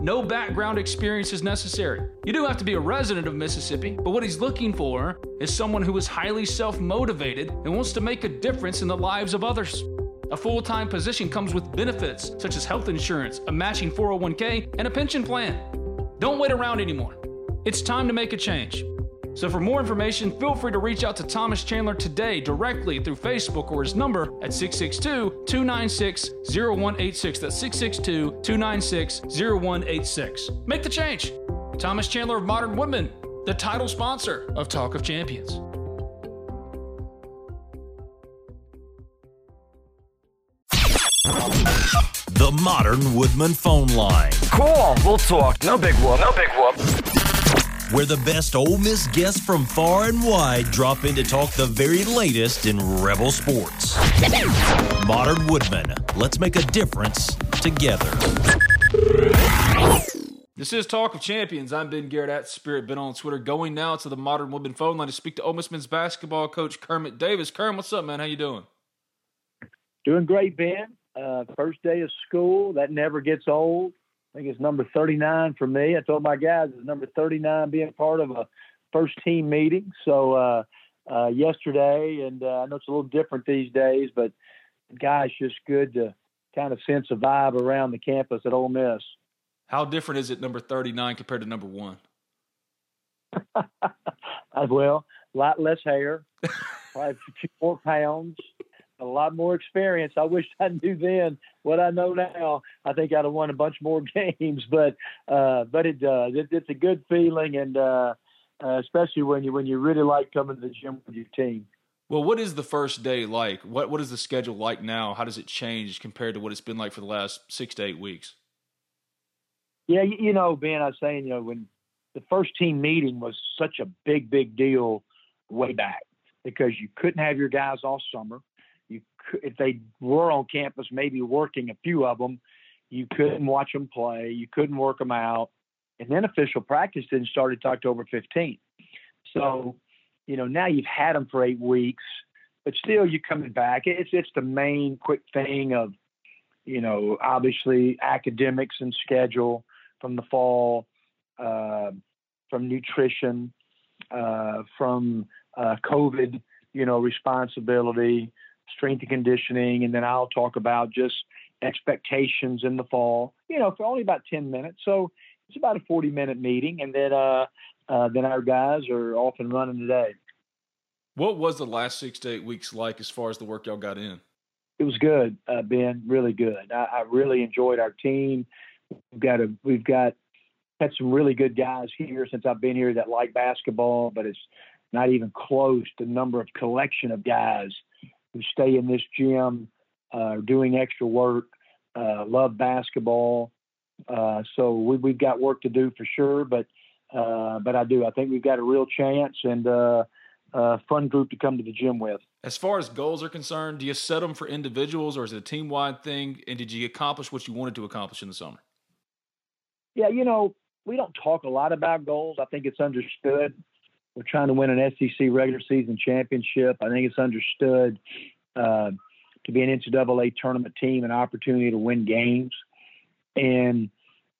C: No background experience is necessary. You do have to be a resident of Mississippi, but what he's looking for is someone who is highly self motivated and wants to make a difference in the lives of others. A full time position comes with benefits such as health insurance, a matching 401k, and a pension plan. Don't wait around anymore. It's time to make a change. So, for more information, feel free to reach out to Thomas Chandler today directly through Facebook or his number at 662 296 0186. That's 662 296 0186. Make the change. Thomas Chandler of Modern Woodmen, the title sponsor of Talk of Champions.
A: The Modern Woodmen phone line,
E: Cool, we'll talk. No big whoop. No big whoop.
A: where the best Ole Miss guests from far and wide drop in to talk the very latest in Rebel sports. Modern Woodmen, let's make a difference together.
C: This is Talk of Champions. I'm Ben Garrett at Spirit Ben on Twitter. Going now to the Modern Woodmen phone line to speak to Ole Miss men's basketball coach Kermit Davis. Kermit, what's up, man? How you doing?
F: Doing great, Ben. Uh, first day of school. That never gets old. I think it's number 39 for me. I told my guys it's number 39 being part of a first team meeting. So uh, uh, yesterday, and uh, I know it's a little different these days, but guys, just good to kind of sense a vibe around the campus at Ole Miss.
C: How different is it number 39 compared to number one?
F: Well, a lot less hair, probably a few more pounds, a lot more experience. I wish I knew then what I know now. I think I'd have won a bunch more games, but uh, but it does. It, it's a good feeling, and uh, uh, especially when you when you really like coming to the gym with your team.
C: Well, what is the first day like? What what is the schedule like now? How does it change compared to what it's been like for the last six to eight weeks?
F: Yeah, you, you know, Ben, I was saying, you know, when the first team meeting was such a big, big deal way back because you couldn't have your guys all summer. If they were on campus, maybe working a few of them, you couldn't watch them play. You couldn't work them out. And then official practice didn't start until October 15th. So, you know, now you've had them for eight weeks, but still you're coming back. It's it's the main quick thing of, you know, obviously academics and schedule from the fall, uh, from nutrition, uh, from uh, COVID, you know, responsibility, strength and conditioning, and then I'll talk about just expectations in the fall. You know, for only about ten minutes, so it's about a forty-minute meeting, and then uh, uh, then our guys are off and running today.
C: What was the last six to eight weeks like as far as the work y'all got in?
F: It was good, uh, Ben. Really good. I, I really enjoyed our team. We've got a we've got had some really good guys here since I've been here that like basketball, but it's not even close to the number of collection of guys who stay in this gym, uh, doing extra work, uh, love basketball. Uh, so we, we've got work to do for sure, but uh, but I do. I think we've got a real chance and uh, a fun group to come to the gym with.
C: As far as goals are concerned, do you set them for individuals or is it a team wide thing? And did you accomplish what you wanted to accomplish in the summer?
F: Yeah, you know, we don't talk a lot about goals. I think it's understood. We're trying to win an SEC regular season championship. I think it's understood uh, to be an NCAA tournament team, an opportunity to win games, and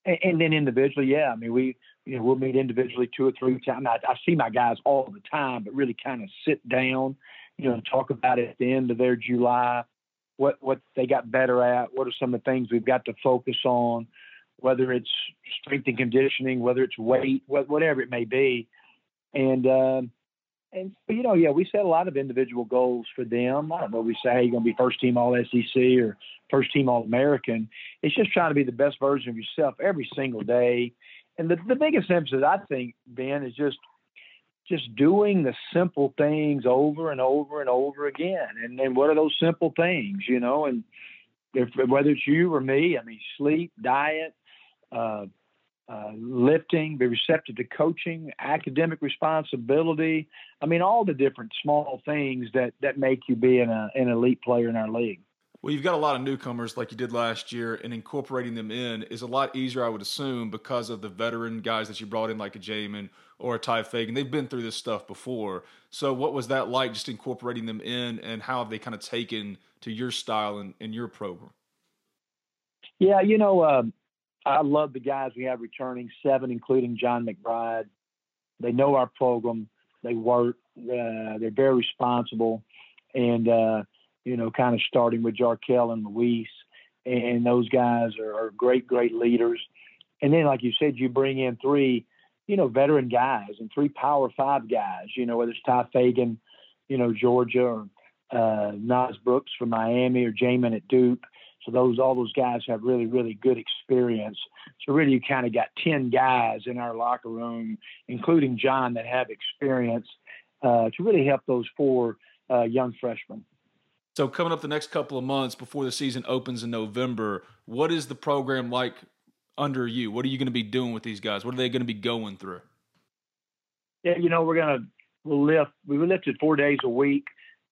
F: and then individually, yeah. I mean, we you know we'll meet individually two or three times. I, I see my guys all the time, but really kind of sit down, you know, talk about it at the end of their July, what what they got better at, what are some of the things we've got to focus on, whether it's strength and conditioning, whether it's weight, whatever it may be. And, uh, and you know, yeah, we set a lot of individual goals for them. I don't know. We say, hey, you're going to be first team All SEC or first team All American. It's just trying to be the best version of yourself every single day. And the, the biggest emphasis, I think, Ben, is just just doing the simple things over and over and over again. And then what are those simple things, you know? And if whether it's you or me, I mean, sleep, diet, uh, uh, lifting, be receptive to coaching, academic responsibility. I mean, all the different small things that that make you be an, uh, an elite player in our league.
C: Well, you've got a lot of newcomers like you did last year, and incorporating them in is a lot easier, I would assume, because of the veteran guys that you brought in, like a Jaemyn or a Tye Fagan. They've been through this stuff before. So, what was that like, just incorporating them in, and how have they kind of taken to your style and, and your program?
F: Yeah, you know, um, I love the guys we have returning, seven, including John McBride. They know our program. They work. Uh, they're very responsible, and uh, you know, kind of starting with Jarkel and Luis, and, and those guys are, are great, great leaders. And then, like you said, you bring in three, you know, veteran guys and three Power Five guys. You know, whether it's Tye Fagan, you know, Georgia, or uh, Naz Brooks from Miami, or Jaemyn at Duke. So those all those guys have really really good experience. So really, you kind of got ten guys in our locker room, including John, that have experience uh, to really help those four uh, young freshmen.
C: So coming up the next couple of months before the season opens in November, what is the program like under you? What are you going to be doing with these guys? What are they going to be going through?
F: Yeah, you know, we're gonna we'll lift. We lifted four days a week.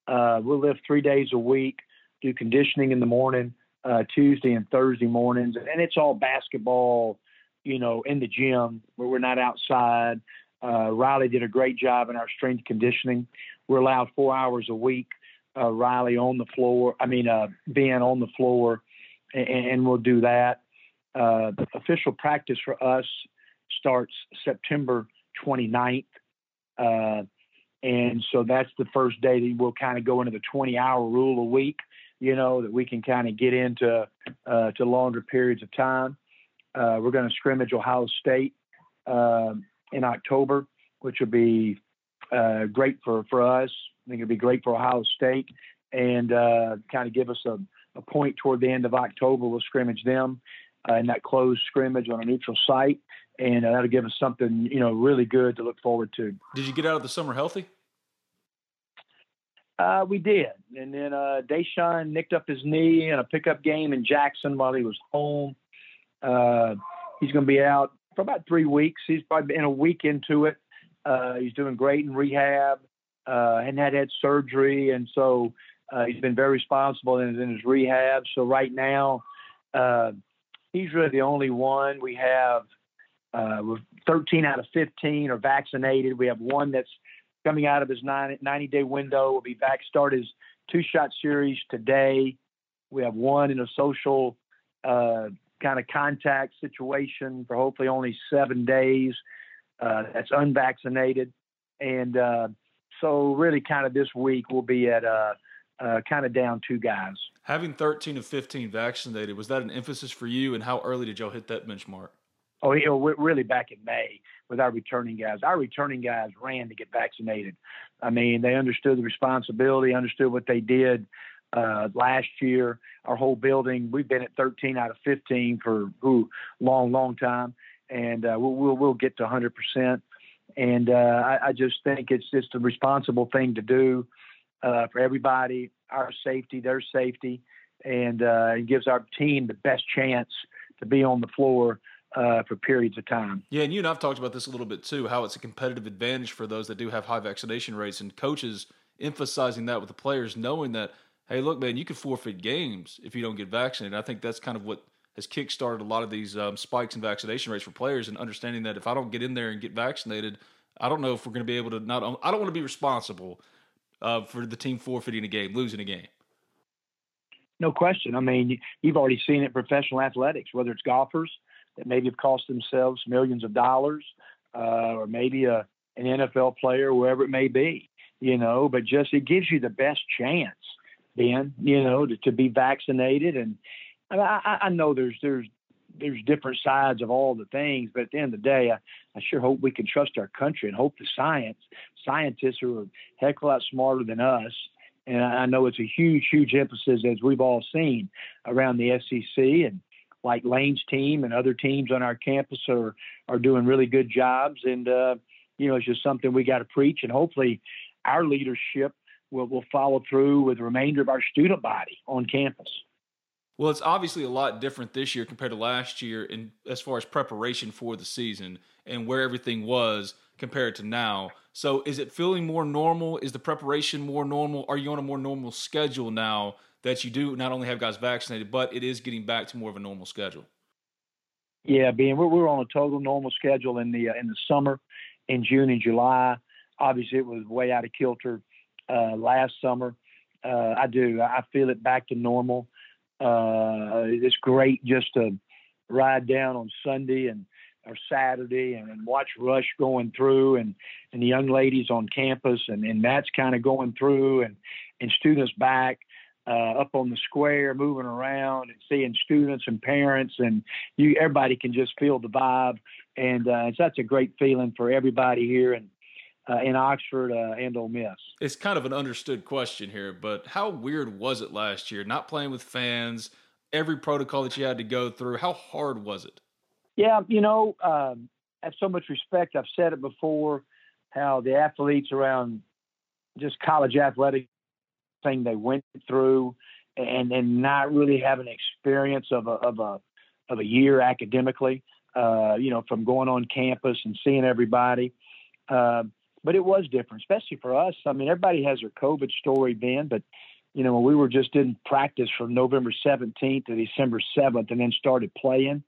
F: Uh, we'll lift three days a week. Do conditioning in the morning uh, Tuesday and Thursday mornings, and it's all basketball, you know, in the gym where we're not outside. Uh, Riley did a great job in our strength conditioning. We're allowed four hours a week. Uh, Riley on the floor, I mean, uh, on the floor, and, and we'll do that. Uh, official practice for us starts September 29th. Uh, and so that's the first day that we'll kind of go into the 20 hour rule a week you know, that we can kind of get into uh, to longer periods of time. Uh, we're going to scrimmage Ohio State uh, in October, which will be uh, great for, for us. I think it'll be great for Ohio State and uh, kind of give us a, a, point toward the end of October. We'll scrimmage them uh, in that closed scrimmage on a neutral site, and that'll give us something, you know, really good to look forward to.
C: Did you get out of the summer healthy?
F: Uh, we did. And then uh, Daeshun nicked up his knee in a pickup game in Jackson while he was home. Uh, he's going to be out for about three weeks. He's probably been a week into it. Uh, he's doing great in rehab uh, and had had surgery. And so uh, he's been very responsible in, in his rehab. So right now, uh, he's really the only one. We have uh, 13 out of 15 are vaccinated. We have one that's coming out of his 90 day window. Will be back, start his two shot series today. We have one in a social uh, kind of contact situation for hopefully only seven days. Uh, that's unvaccinated. And uh, so, really, kind of this week, we'll be at uh, uh, kind of down two guys.
C: Having 13 of 15 vaccinated, was that an emphasis for you? And how early did y'all hit that benchmark?
F: Oh, you know, really back in May with our returning guys. Our returning guys ran to get vaccinated. I mean, they understood the responsibility, understood what they did uh, last year. Our whole building, we've been at 13 out of 15 for ooh, long, long time, and uh, we'll, we'll, we'll get to 100 percent. And uh, I, I, just think it's just a responsible thing to do uh, for everybody, our safety, their safety, and uh, it gives our team the best chance to be on the floor uh, for periods of time.
C: Yeah, and you and I've talked about this a little bit too, how it's a competitive advantage for those that do have high vaccination rates, and coaches emphasizing that with the players, knowing that, hey, look, man, you could forfeit games if you don't get vaccinated. I think that's kind of what has kickstarted a lot of these um, spikes in vaccination rates for players, and understanding that if I don't get in there and get vaccinated, I don't know if we're going to be able to not. I don't want to be responsible uh, for the team forfeiting a game, losing a game.
F: No question. I mean, you've already seen it in professional athletics, whether it's golfers that maybe have cost themselves millions of dollars, uh, or maybe a an NFL player, wherever it may be, you know. But just it gives you the best chance, Ben, you know, to, to be vaccinated. And I, I know there's there's there's different sides of all the things, but at the end of the day, I, I sure hope we can trust our country and hope the science scientists are a heck of a lot smarter than us. And I know it's a huge, huge emphasis as we've all seen around the SEC and like Lane's team and other teams on our campus are are doing really good jobs. And uh, you know, it's just something we got to preach, and hopefully, our leadership will will follow through with the remainder of our student body on campus.
C: Well, it's obviously a lot different this year compared to last year, in as far as preparation for the season and where everything was compared to now. So, is it feeling more normal? Is the preparation more normal? Are you on a more normal schedule now that you do not only have guys vaccinated, but it is getting back to more of a normal schedule.
F: Yeah, being we're, we're on a total normal schedule in the uh, in the summer, in June and July. Obviously, it was way out of kilter uh, last summer. Uh, I do. I feel it back to normal. Uh, it's great just to ride down on Sunday and or Saturday and, and watch Rush going through and and the young ladies on campus and and Matt's kind of going through and and students back uh, up on the square, moving around and seeing students and parents, and you everybody can just feel the vibe, and uh, it's such a great feeling for everybody here and. Uh, in Oxford uh, and Ole Miss.
C: It's kind of an understood question here, but how weird was it last year? Not playing with fans, every protocol that you had to go through. How hard was it?
F: Yeah, you know, um, I have so much respect. I've said it before. How the athletes around just college athletics thing they went through and and not really have an experience of a of a of a year academically, uh, you know, from going on campus and seeing everybody. Uh, but it was different, especially for us. I mean, everybody has their COVID story, Ben, but you know, when we were just in practice from November 17th to December 7th and then started playing,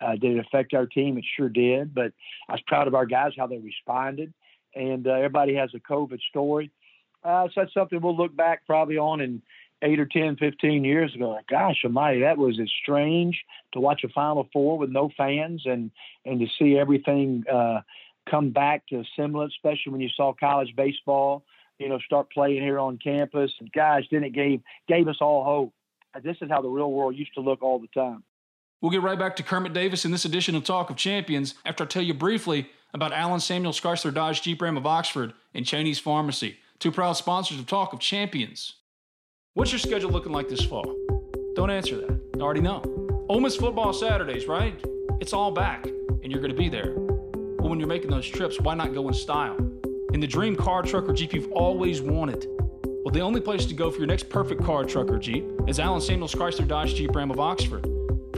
F: uh, did it affect our team? It sure did. But I was proud of our guys, how they responded. And uh, everybody has a COVID story. Uh, so that's something we'll look back probably on in eight or 10, 15 years ago. Gosh almighty, that was as strange to watch a Final Four with no fans and, and to see everything uh, come back to semblance, especially when you saw college baseball, you know, start playing here on campus. And gosh, then it gave, gave us all hope. This is how the real world used to look all the time.
C: We'll get right back to Kermit Davis in this edition of Talk of Champions after I tell you briefly about Allen Samuel Chrysler Dodge Jeep Ram of Oxford and Cheney's Pharmacy two proud sponsors of Talk of Champions. What's your schedule looking like this fall? Don't answer that. I already know. Ole Miss football Saturdays, right? It's all back, and you're going to be there. Well, when you're making those trips, why not go in style? In the dream car, truck, or Jeep you've always wanted. Well, the only place to go for your next perfect car, truck, or Jeep is Allen Samuels Chrysler Dodge Jeep Ram of Oxford.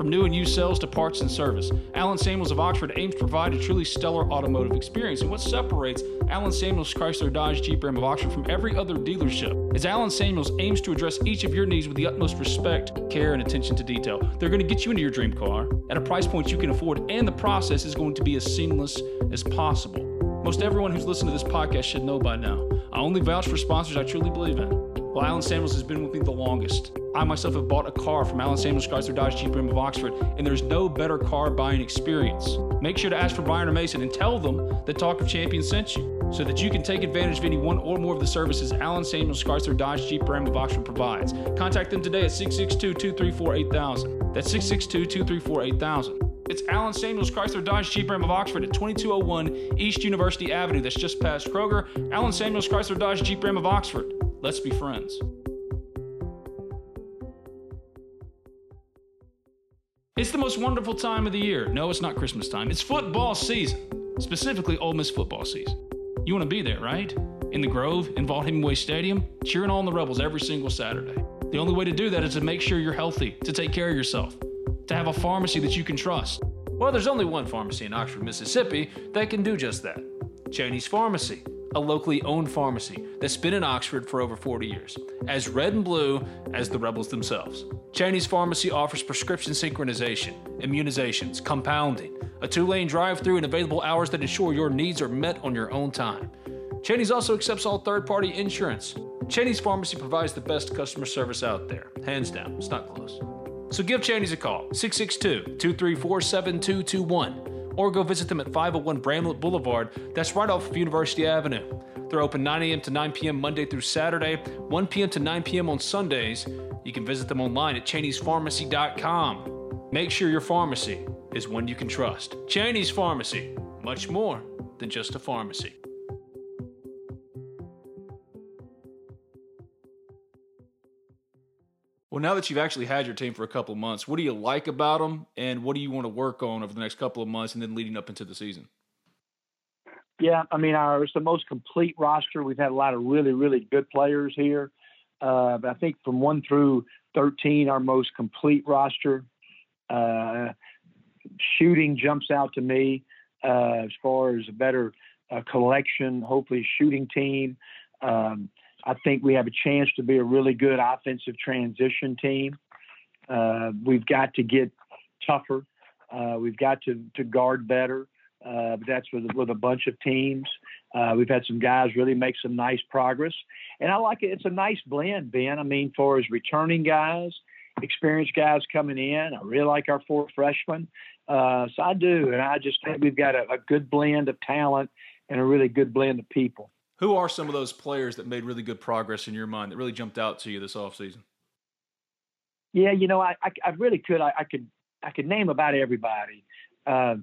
C: From new and used sales to parts and service, Allen Samuels of Oxford aims to provide a truly stellar automotive experience. And what separates Allen Samuels Chrysler Dodge Jeep Ram of Oxford from every other dealership is Allen Samuels aims to address each of your needs with the utmost respect, care, and attention to detail. They're going to get you into your dream car at a price point you can afford, and the process is going to be as seamless as possible. Most everyone who's listened to this podcast should know by now. I only vouch for sponsors I truly believe in. Well, Allen Samuels has been with me the longest. I myself have bought a car from Allen Samuels Chrysler Dodge Jeep Ram of Oxford, and there's no better car buying experience. Make sure to ask for Brian or Mason and tell them that Talk of Champions sent you so that you can take advantage of any one or more of the services Allen Samuels Chrysler Dodge Jeep Ram of Oxford provides. Contact them today at 662 234 8000. That's 662 234 8000. It's Allen Samuels Chrysler Dodge Jeep Ram of Oxford at 2201 East University Avenue. That's just past Kroger. Allen Samuels Chrysler Dodge Jeep Ram of Oxford. Let's be friends. It's the most wonderful time of the year. No, it's not Christmas time. It's football season. specifically Ole Miss football season. You want to be there, right? In the Grove, in Vaught Hemingway Stadium, cheering on the Rebels every single Saturday. The only way to do that is to make sure you're healthy, to take care of yourself, to have a pharmacy that you can trust. Well, there's only one pharmacy in Oxford, Mississippi that can do just that Cheney's Pharmacy, a locally owned pharmacy that's been in Oxford for over 40 years, as red and blue as the Rebels themselves. Cheney's Pharmacy offers prescription synchronization, immunizations, compounding, a two lane drive through, and available hours that ensure your needs are met on your own time. Cheney's also accepts all third party insurance. Cheney's Pharmacy provides the best customer service out there. Hands down, it's not close. So give Cheney's a call, 662 234 7221, or go visit them at 501 Bramlett Boulevard. That's right off of University Avenue. They're open 9 a.m. to 9 p.m. Monday through Saturday, 1 p.m. to 9 p.m. on Sundays. You can visit them online at Cheney'sPharmacy.com. Make sure your pharmacy is one you can trust. Cheney's Pharmacy, much more than just a pharmacy. Well, now that you've actually had your team for a couple of months, what do you like about them, and what do you want to work on over the next couple of months, and then leading up into the season?
D: Yeah, I mean, our it's the most complete roster. We've had a lot of really, really good players here. Uh, I think from one through thirteen, our most complete roster. Uh, shooting jumps out to me uh, as far as a better uh, collection, hopefully shooting team. Um, I think we have a chance to be a really good offensive transition team. Uh, we've got to get tougher. Uh, we've got to, to guard better. Uh, but that's with, with a bunch of teams. Uh, we've had some guys really make some nice progress, and I like it. It's a nice blend, Ben. I mean, for as returning guys, experienced guys coming in, I really like our four freshmen. Uh, so I do, and I just think we've got a, a good blend of talent and a really good blend of people.
C: Who are some of those players that made really good progress in your mind that really jumped out to you this offseason?
D: Yeah, you know, I, I, I really could. I, I, could I could name about everybody. Uh,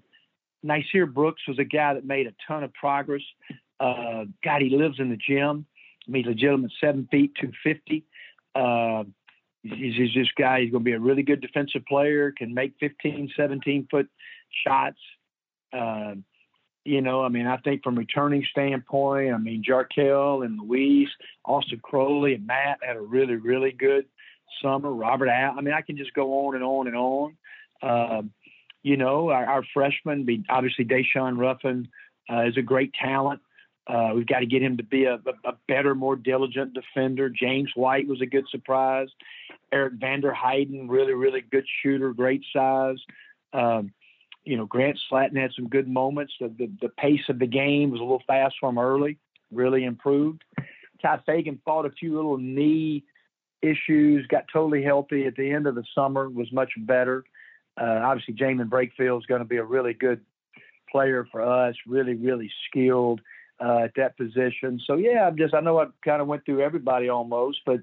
D: Brooks was a guy that made a ton of progress. Uh, God, he lives in the gym. I mean, legitimate seven feet, 250. Uh, he's, he's this guy. He's going to be a really good defensive player, can make 15, 17 foot shots. Uh, you know, I mean, I think from returning standpoint, I mean, Jarkel and Luis, Austin Crowley and Matt had a really, really good summer. Robert Allen, I mean, I can just go on and on and on. Uh, you know, our, our freshman, obviously Daeshun Ruffin uh, is a great talent. Uh, we've got to get him to be a, a, a, better, more diligent defender. James White was a good surprise. Eric Vander Heiden, really, really good shooter, great size. Um, you know, Grant Slatton had some good moments. The, the, the pace of the game was a little fast for him early, really improved. Tye Fagan fought a few little knee issues, got totally healthy at the end of the summer, was much better. Uh, obviously, Jaemyn Brakefield is going to be a really good player for us, really, really skilled uh, at that position. So, yeah, I'm just, I know I kind of went through everybody almost, but,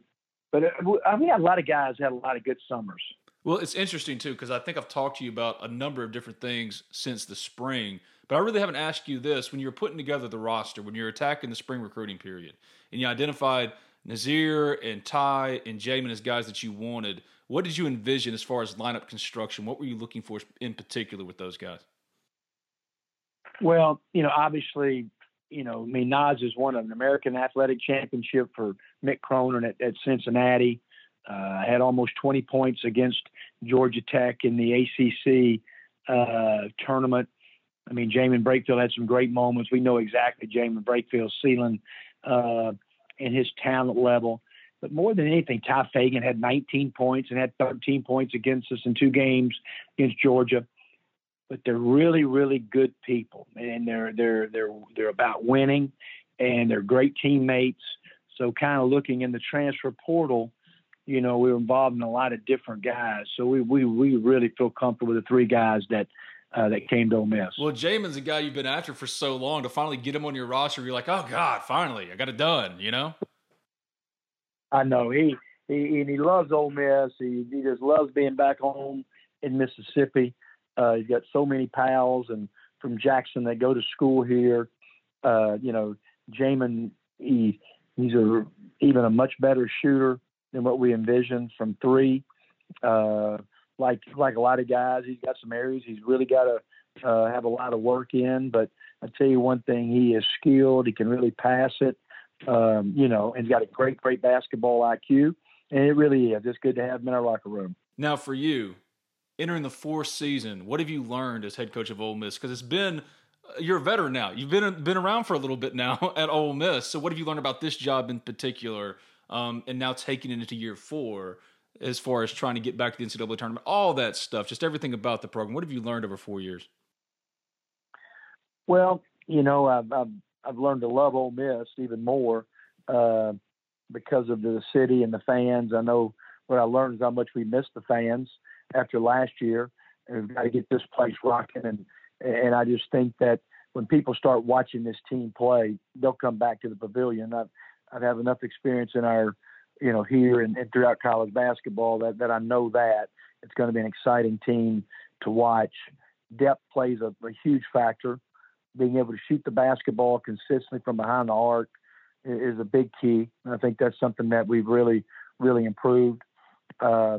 D: but uh, I mean, a lot of guys had a lot of good summers.
C: Well, it's interesting too because I think I've talked to you about a number of different things since the spring, but I really haven't asked you this when you're putting together the roster, when you're attacking the spring recruiting period, and you identified Nysier and Tye and Jaemyn as guys that you wanted. What did you envision as far as lineup construction? What were you looking for in particular with those guys?
D: Well, you know, obviously, you know, I mean, Nas has won an American Athletic Championship for Mick Cronin at, at Cincinnati. Uh, had almost 20 points against Georgia Tech in the ACC uh, tournament. I mean, Jaemyn Brakefield had some great moments. We know exactly Jaemyn Brakefield's ceiling uh, and his talent level. But more than anything, Tye Fagan had 19 points and had 13 points against us in two games against Georgia. But they're really, really good people, and they're they're they're they're about winning, and they're great teammates. So, kind of looking in the transfer portal, you know, we were involved in a lot of different guys. So we we we really feel comfortable with the three guys that uh, that came to Ole Miss.
C: Well, Jaemyn's a guy you've been after for so long. To finally get him on your roster, you're like, oh God, finally, I got it done. You know.
D: I know he he and he loves Ole Miss. He he just loves being back home in Mississippi. Uh, he's got so many pals and from Jackson that go to school here. Uh, you know, Jaemyn he he's a even a much better shooter than what we envisioned from three. Uh, like like a lot of guys. He's got some areas he's really got to uh, have a lot of work in. But I tell you one thing, he is skilled. He can really pass it. Um, you know, and he's got a great, great basketball IQ. And it really is. It's good to have him in our locker room.
C: Now, for you, entering the fourth season, what have you learned as head coach of Ole Miss? Because it's been you're a veteran now. You've been been around for a little bit now at Ole Miss. So, what have you learned about this job in particular, um, and now taking it into year four? As far as trying to get back to the NCAA tournament, all that stuff, just everything about the program. What have you learned over four years?
D: Well, you know, I've I've, I've learned to love Ole Miss even more uh, because of the city and the fans. I know what I learned is how much we miss the fans after last year. And we've got to get this place rocking, and and I just think that when people start watching this team play, they'll come back to the pavilion. I've I've had enough experience in our, you know, here and, and throughout college basketball that that I know that it's going to be an exciting team to watch. Depth plays a, a huge factor being able to shoot the basketball consistently from behind the arc is a big key. And I think that's something that we've really, really improved. Uh,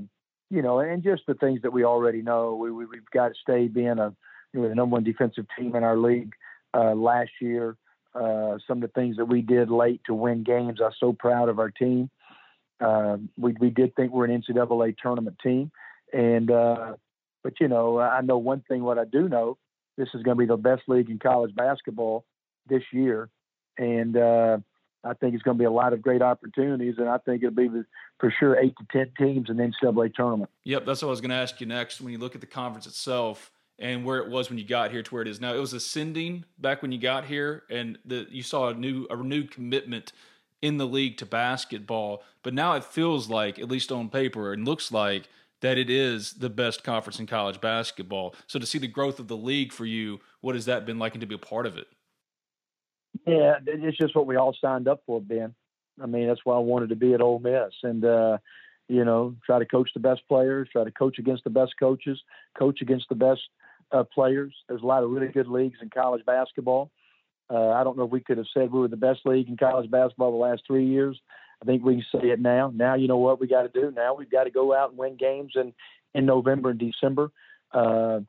D: you know, and just the things that we already know. We, we, have got to stay being a you know, the number one defensive team in our league uh, last year. Uh, some of the things that we did late to win games. I'm so proud of our team. Uh, we we did think we're an NCAA tournament team, and uh, but you know I know one thing. What I do know this is going to be the best league in college basketball this year, and uh, I think it's going to be a lot of great opportunities, and I think it'll be for sure eight to ten teams in the NCAA tournament.
C: Yep, that's what I was going to ask you next. When you look at the conference itself and where it was when you got here to where it is now, it was ascending back when you got here, and the, you saw a new a renewed commitment in the league to basketball. But now it feels like, at least on paper, and looks like that it is the best conference in college basketball. So to see the growth of the league for you, what has that been like and to be a part of it?
D: Yeah, it's just what we all signed up for, Ben. I mean, that's why I wanted to be at Ole Miss and, uh, you know, try to coach the best players, try to coach against the best coaches, coach against the best uh, players. There's a lot of really good leagues in college basketball. Uh, I don't know if we could have said we were the best league in college basketball the last three years. I think we can say it now. Now you know what we got to do. Now we've got to go out and win games in in November and December. Uh,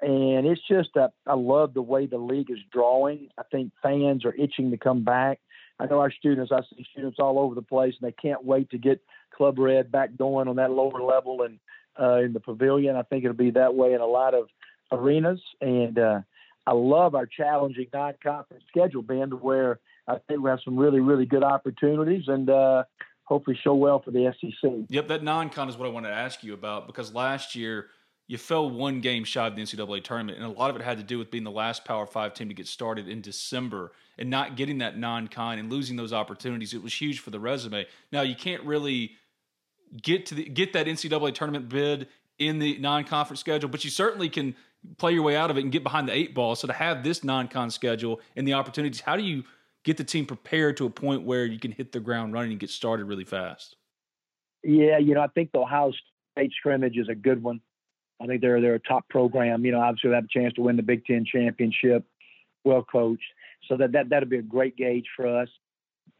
D: and it's just that I love the way the league is drawing. I think fans are itching to come back. I know our students. I see students all over the place, and they can't wait to get Club Red back going on that lower level and uh, in the pavilion. I think it'll be that way in a lot of arenas. And uh, I love our challenging non-conference schedule, Ben, where I think we have some really, really good opportunities and uh, hopefully show well for the SEC.
C: Yep, that non-con is what I wanted to ask you about because last year you fell one game shy of the NCAA tournament, and a lot of it had to do with being the last Power Five team to get started in December and not getting that non-con and losing those opportunities. It was huge for the resume. Now you can't really get to the, get that NCAA tournament bid in the non-conference schedule, but you certainly can play your way out of it and get behind the eight ball. So to have this non-con schedule and the opportunities, how do you get the team prepared to a point where you can hit the ground running and get started really fast?
D: Yeah, you know, I think the Ohio State scrimmage is a good one. I think they're they're a top program. You know, obviously they have a chance to win the Big Ten championship, well coached. So that that that'll be a great gauge for us.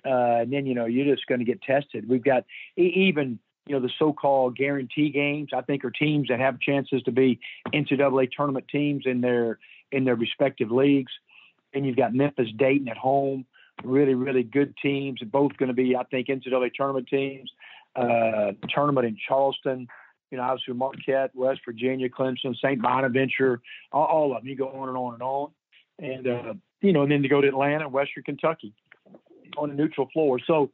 D: Uh, and then you know you're just going to get tested. We've got even you know the so-called guarantee games. I think are teams that have chances to be NCAA tournament teams in their in their respective leagues. And you've got Memphis Dayton at home really, really good teams. Both going to be, I think, NCAA tournament teams. Uh, tournament in Charleston, you know, obviously Marquette, West Virginia, Clemson, St. Bonaventure, all, all, of them. You go on and on and on. And, uh, you know, and then to go to Atlanta Western Kentucky on a neutral floor. So,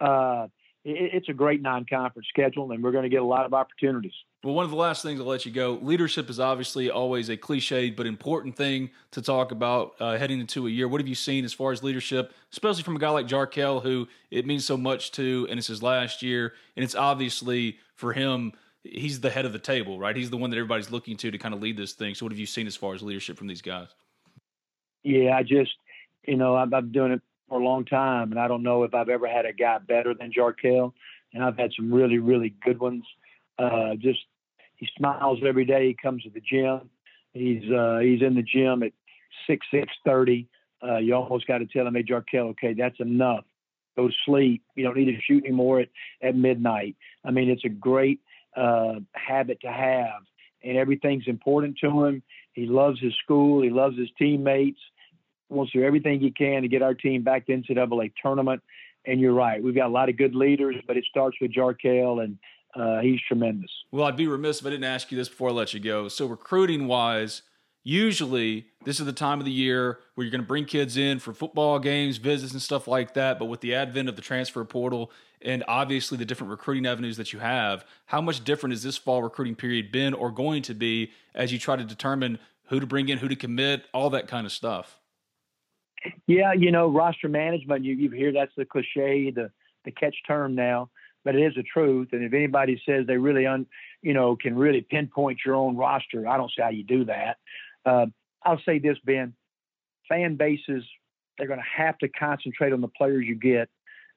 D: uh, it's a great non-conference schedule, and we're going to get a lot of opportunities.
C: Well, one of the last things I'll let you go. Leadership is obviously always a cliche but important thing to talk about uh, heading into a year. What have you seen as far as leadership, especially from a guy like Jarkel, who it means so much to, and it's his last year, and it's obviously for him. He's the head of the table, right? He's the one that everybody's looking to to kind of lead this thing. So, what have you seen as far as leadership from these guys?
D: Yeah, I just, you know, I've, been doing it for a long time, and I don't know if I've ever had a guy better than Jarkel. And I've had some really, really good ones. Uh, just he smiles every day. He comes to the gym. He's uh, he's in the gym at six six thirty. Uh, you almost got to tell him, hey, Jarkel, okay, that's enough. Go to sleep. You don't need to shoot anymore at, at midnight. I mean, it's a great uh, habit to have, and everything's important to him. He loves his school. He loves his teammates. Wants to do everything he can to get our team back to NCAA tournament. And you're right, we've got a lot of good leaders, but it starts with Jarkel, and uh, he's tremendous.
C: Well, I'd be remiss if I didn't ask you this before I let you go. So, recruiting wise, usually this is the time of the year where you're going to bring kids in for football games, visits, and stuff like that. But with the advent of the transfer portal and obviously the different recruiting avenues that you have, how much different has this fall recruiting period been or going to be as you try to determine who to bring in, who to commit, all that kind of stuff?
D: Yeah, you know, roster management, you, you hear that's the cliche, the, the catch term now, but it is the truth. And if anybody says they really, un, you know, can really pinpoint your own roster, I don't see how you do that. Uh, I'll say this, Ben. Fan bases, they're going to have to concentrate on the players you get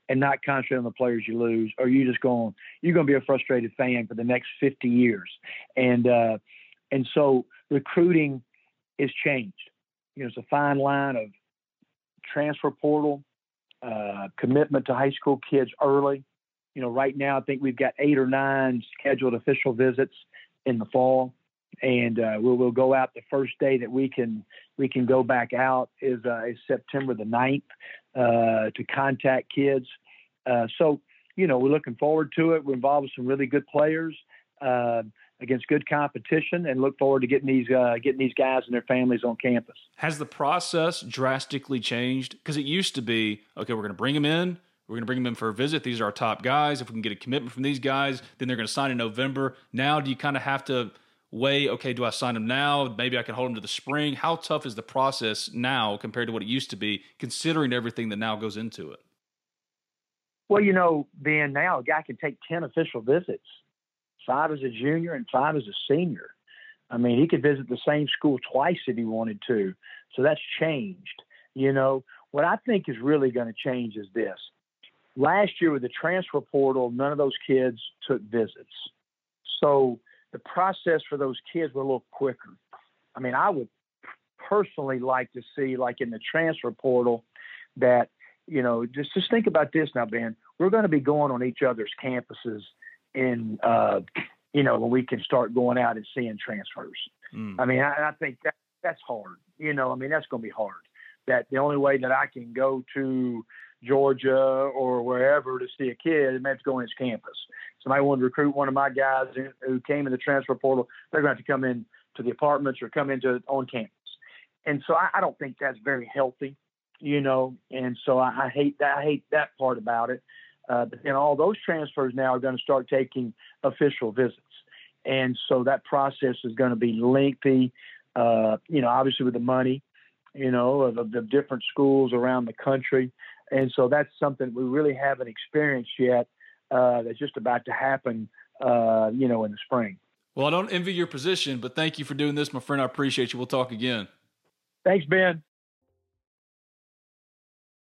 D: and not concentrate on the players you lose, or you just going you're going to be a frustrated fan for the next 50 years. And uh, and so recruiting is changed. You know, it's a fine line of transfer portal, uh, commitment to high school kids early. You know, right now I think we've got eight or nine scheduled official visits in the fall and uh, we'll, we'll go out the first day that we can we can go back out is, uh, is September the 9th uh, to contact kids. Uh, so you know we're looking forward to it. We're involved with some really good players uh, against good competition, and look forward to getting these uh, getting these guys and their families on campus.
C: Has the process drastically changed? Because it used to be okay, we're going to bring them in. We're going to bring them in for a visit. These are our top guys. If we can get a commitment from these guys, then they're going to sign in November. Now, do you kind of have to weigh, okay, do I sign them now? Maybe I can hold them to the spring. How tough is the process now compared to what it used to be, considering everything that now goes into it?
D: Well, you know, Ben, now a guy can take 10 official visits, five as a junior and five as a senior. I mean, he could visit the same school twice if he wanted to. So that's changed. You know, what I think is really going to change is this. Last year with the transfer portal, none of those kids took visits. So the process for those kids were a little quicker. I mean, I would personally like to see, like in the transfer portal, that you know, just just think about this now, Ben. We're going to be going on each other's campuses in, uh, you know, when we can start going out and seeing transfers. Mm. I mean, I, I think that that's hard. You know, I mean, that's going to be hard. That the only way that I can go to Georgia or wherever to see a kid, it to go on his campus. Somebody wanted to recruit one of my guys who came in the transfer portal. They're going to have to come in to the apartments or come into on campus. And so I, I don't think that's very healthy, you know. And so I, I hate that. I hate that part about it. Uh, then all those transfers now are going to start taking official visits, and so that process is going to be lengthy. Uh, you know, obviously with the money, you know, of, of the different schools around the country. And so that's something we really haven't experienced yet. Uh, that's just about to happen, uh, you know, in the spring.
C: Well, I don't envy your position, but thank you for doing this, my friend. I appreciate you. We'll talk again.
D: Thanks, Ben.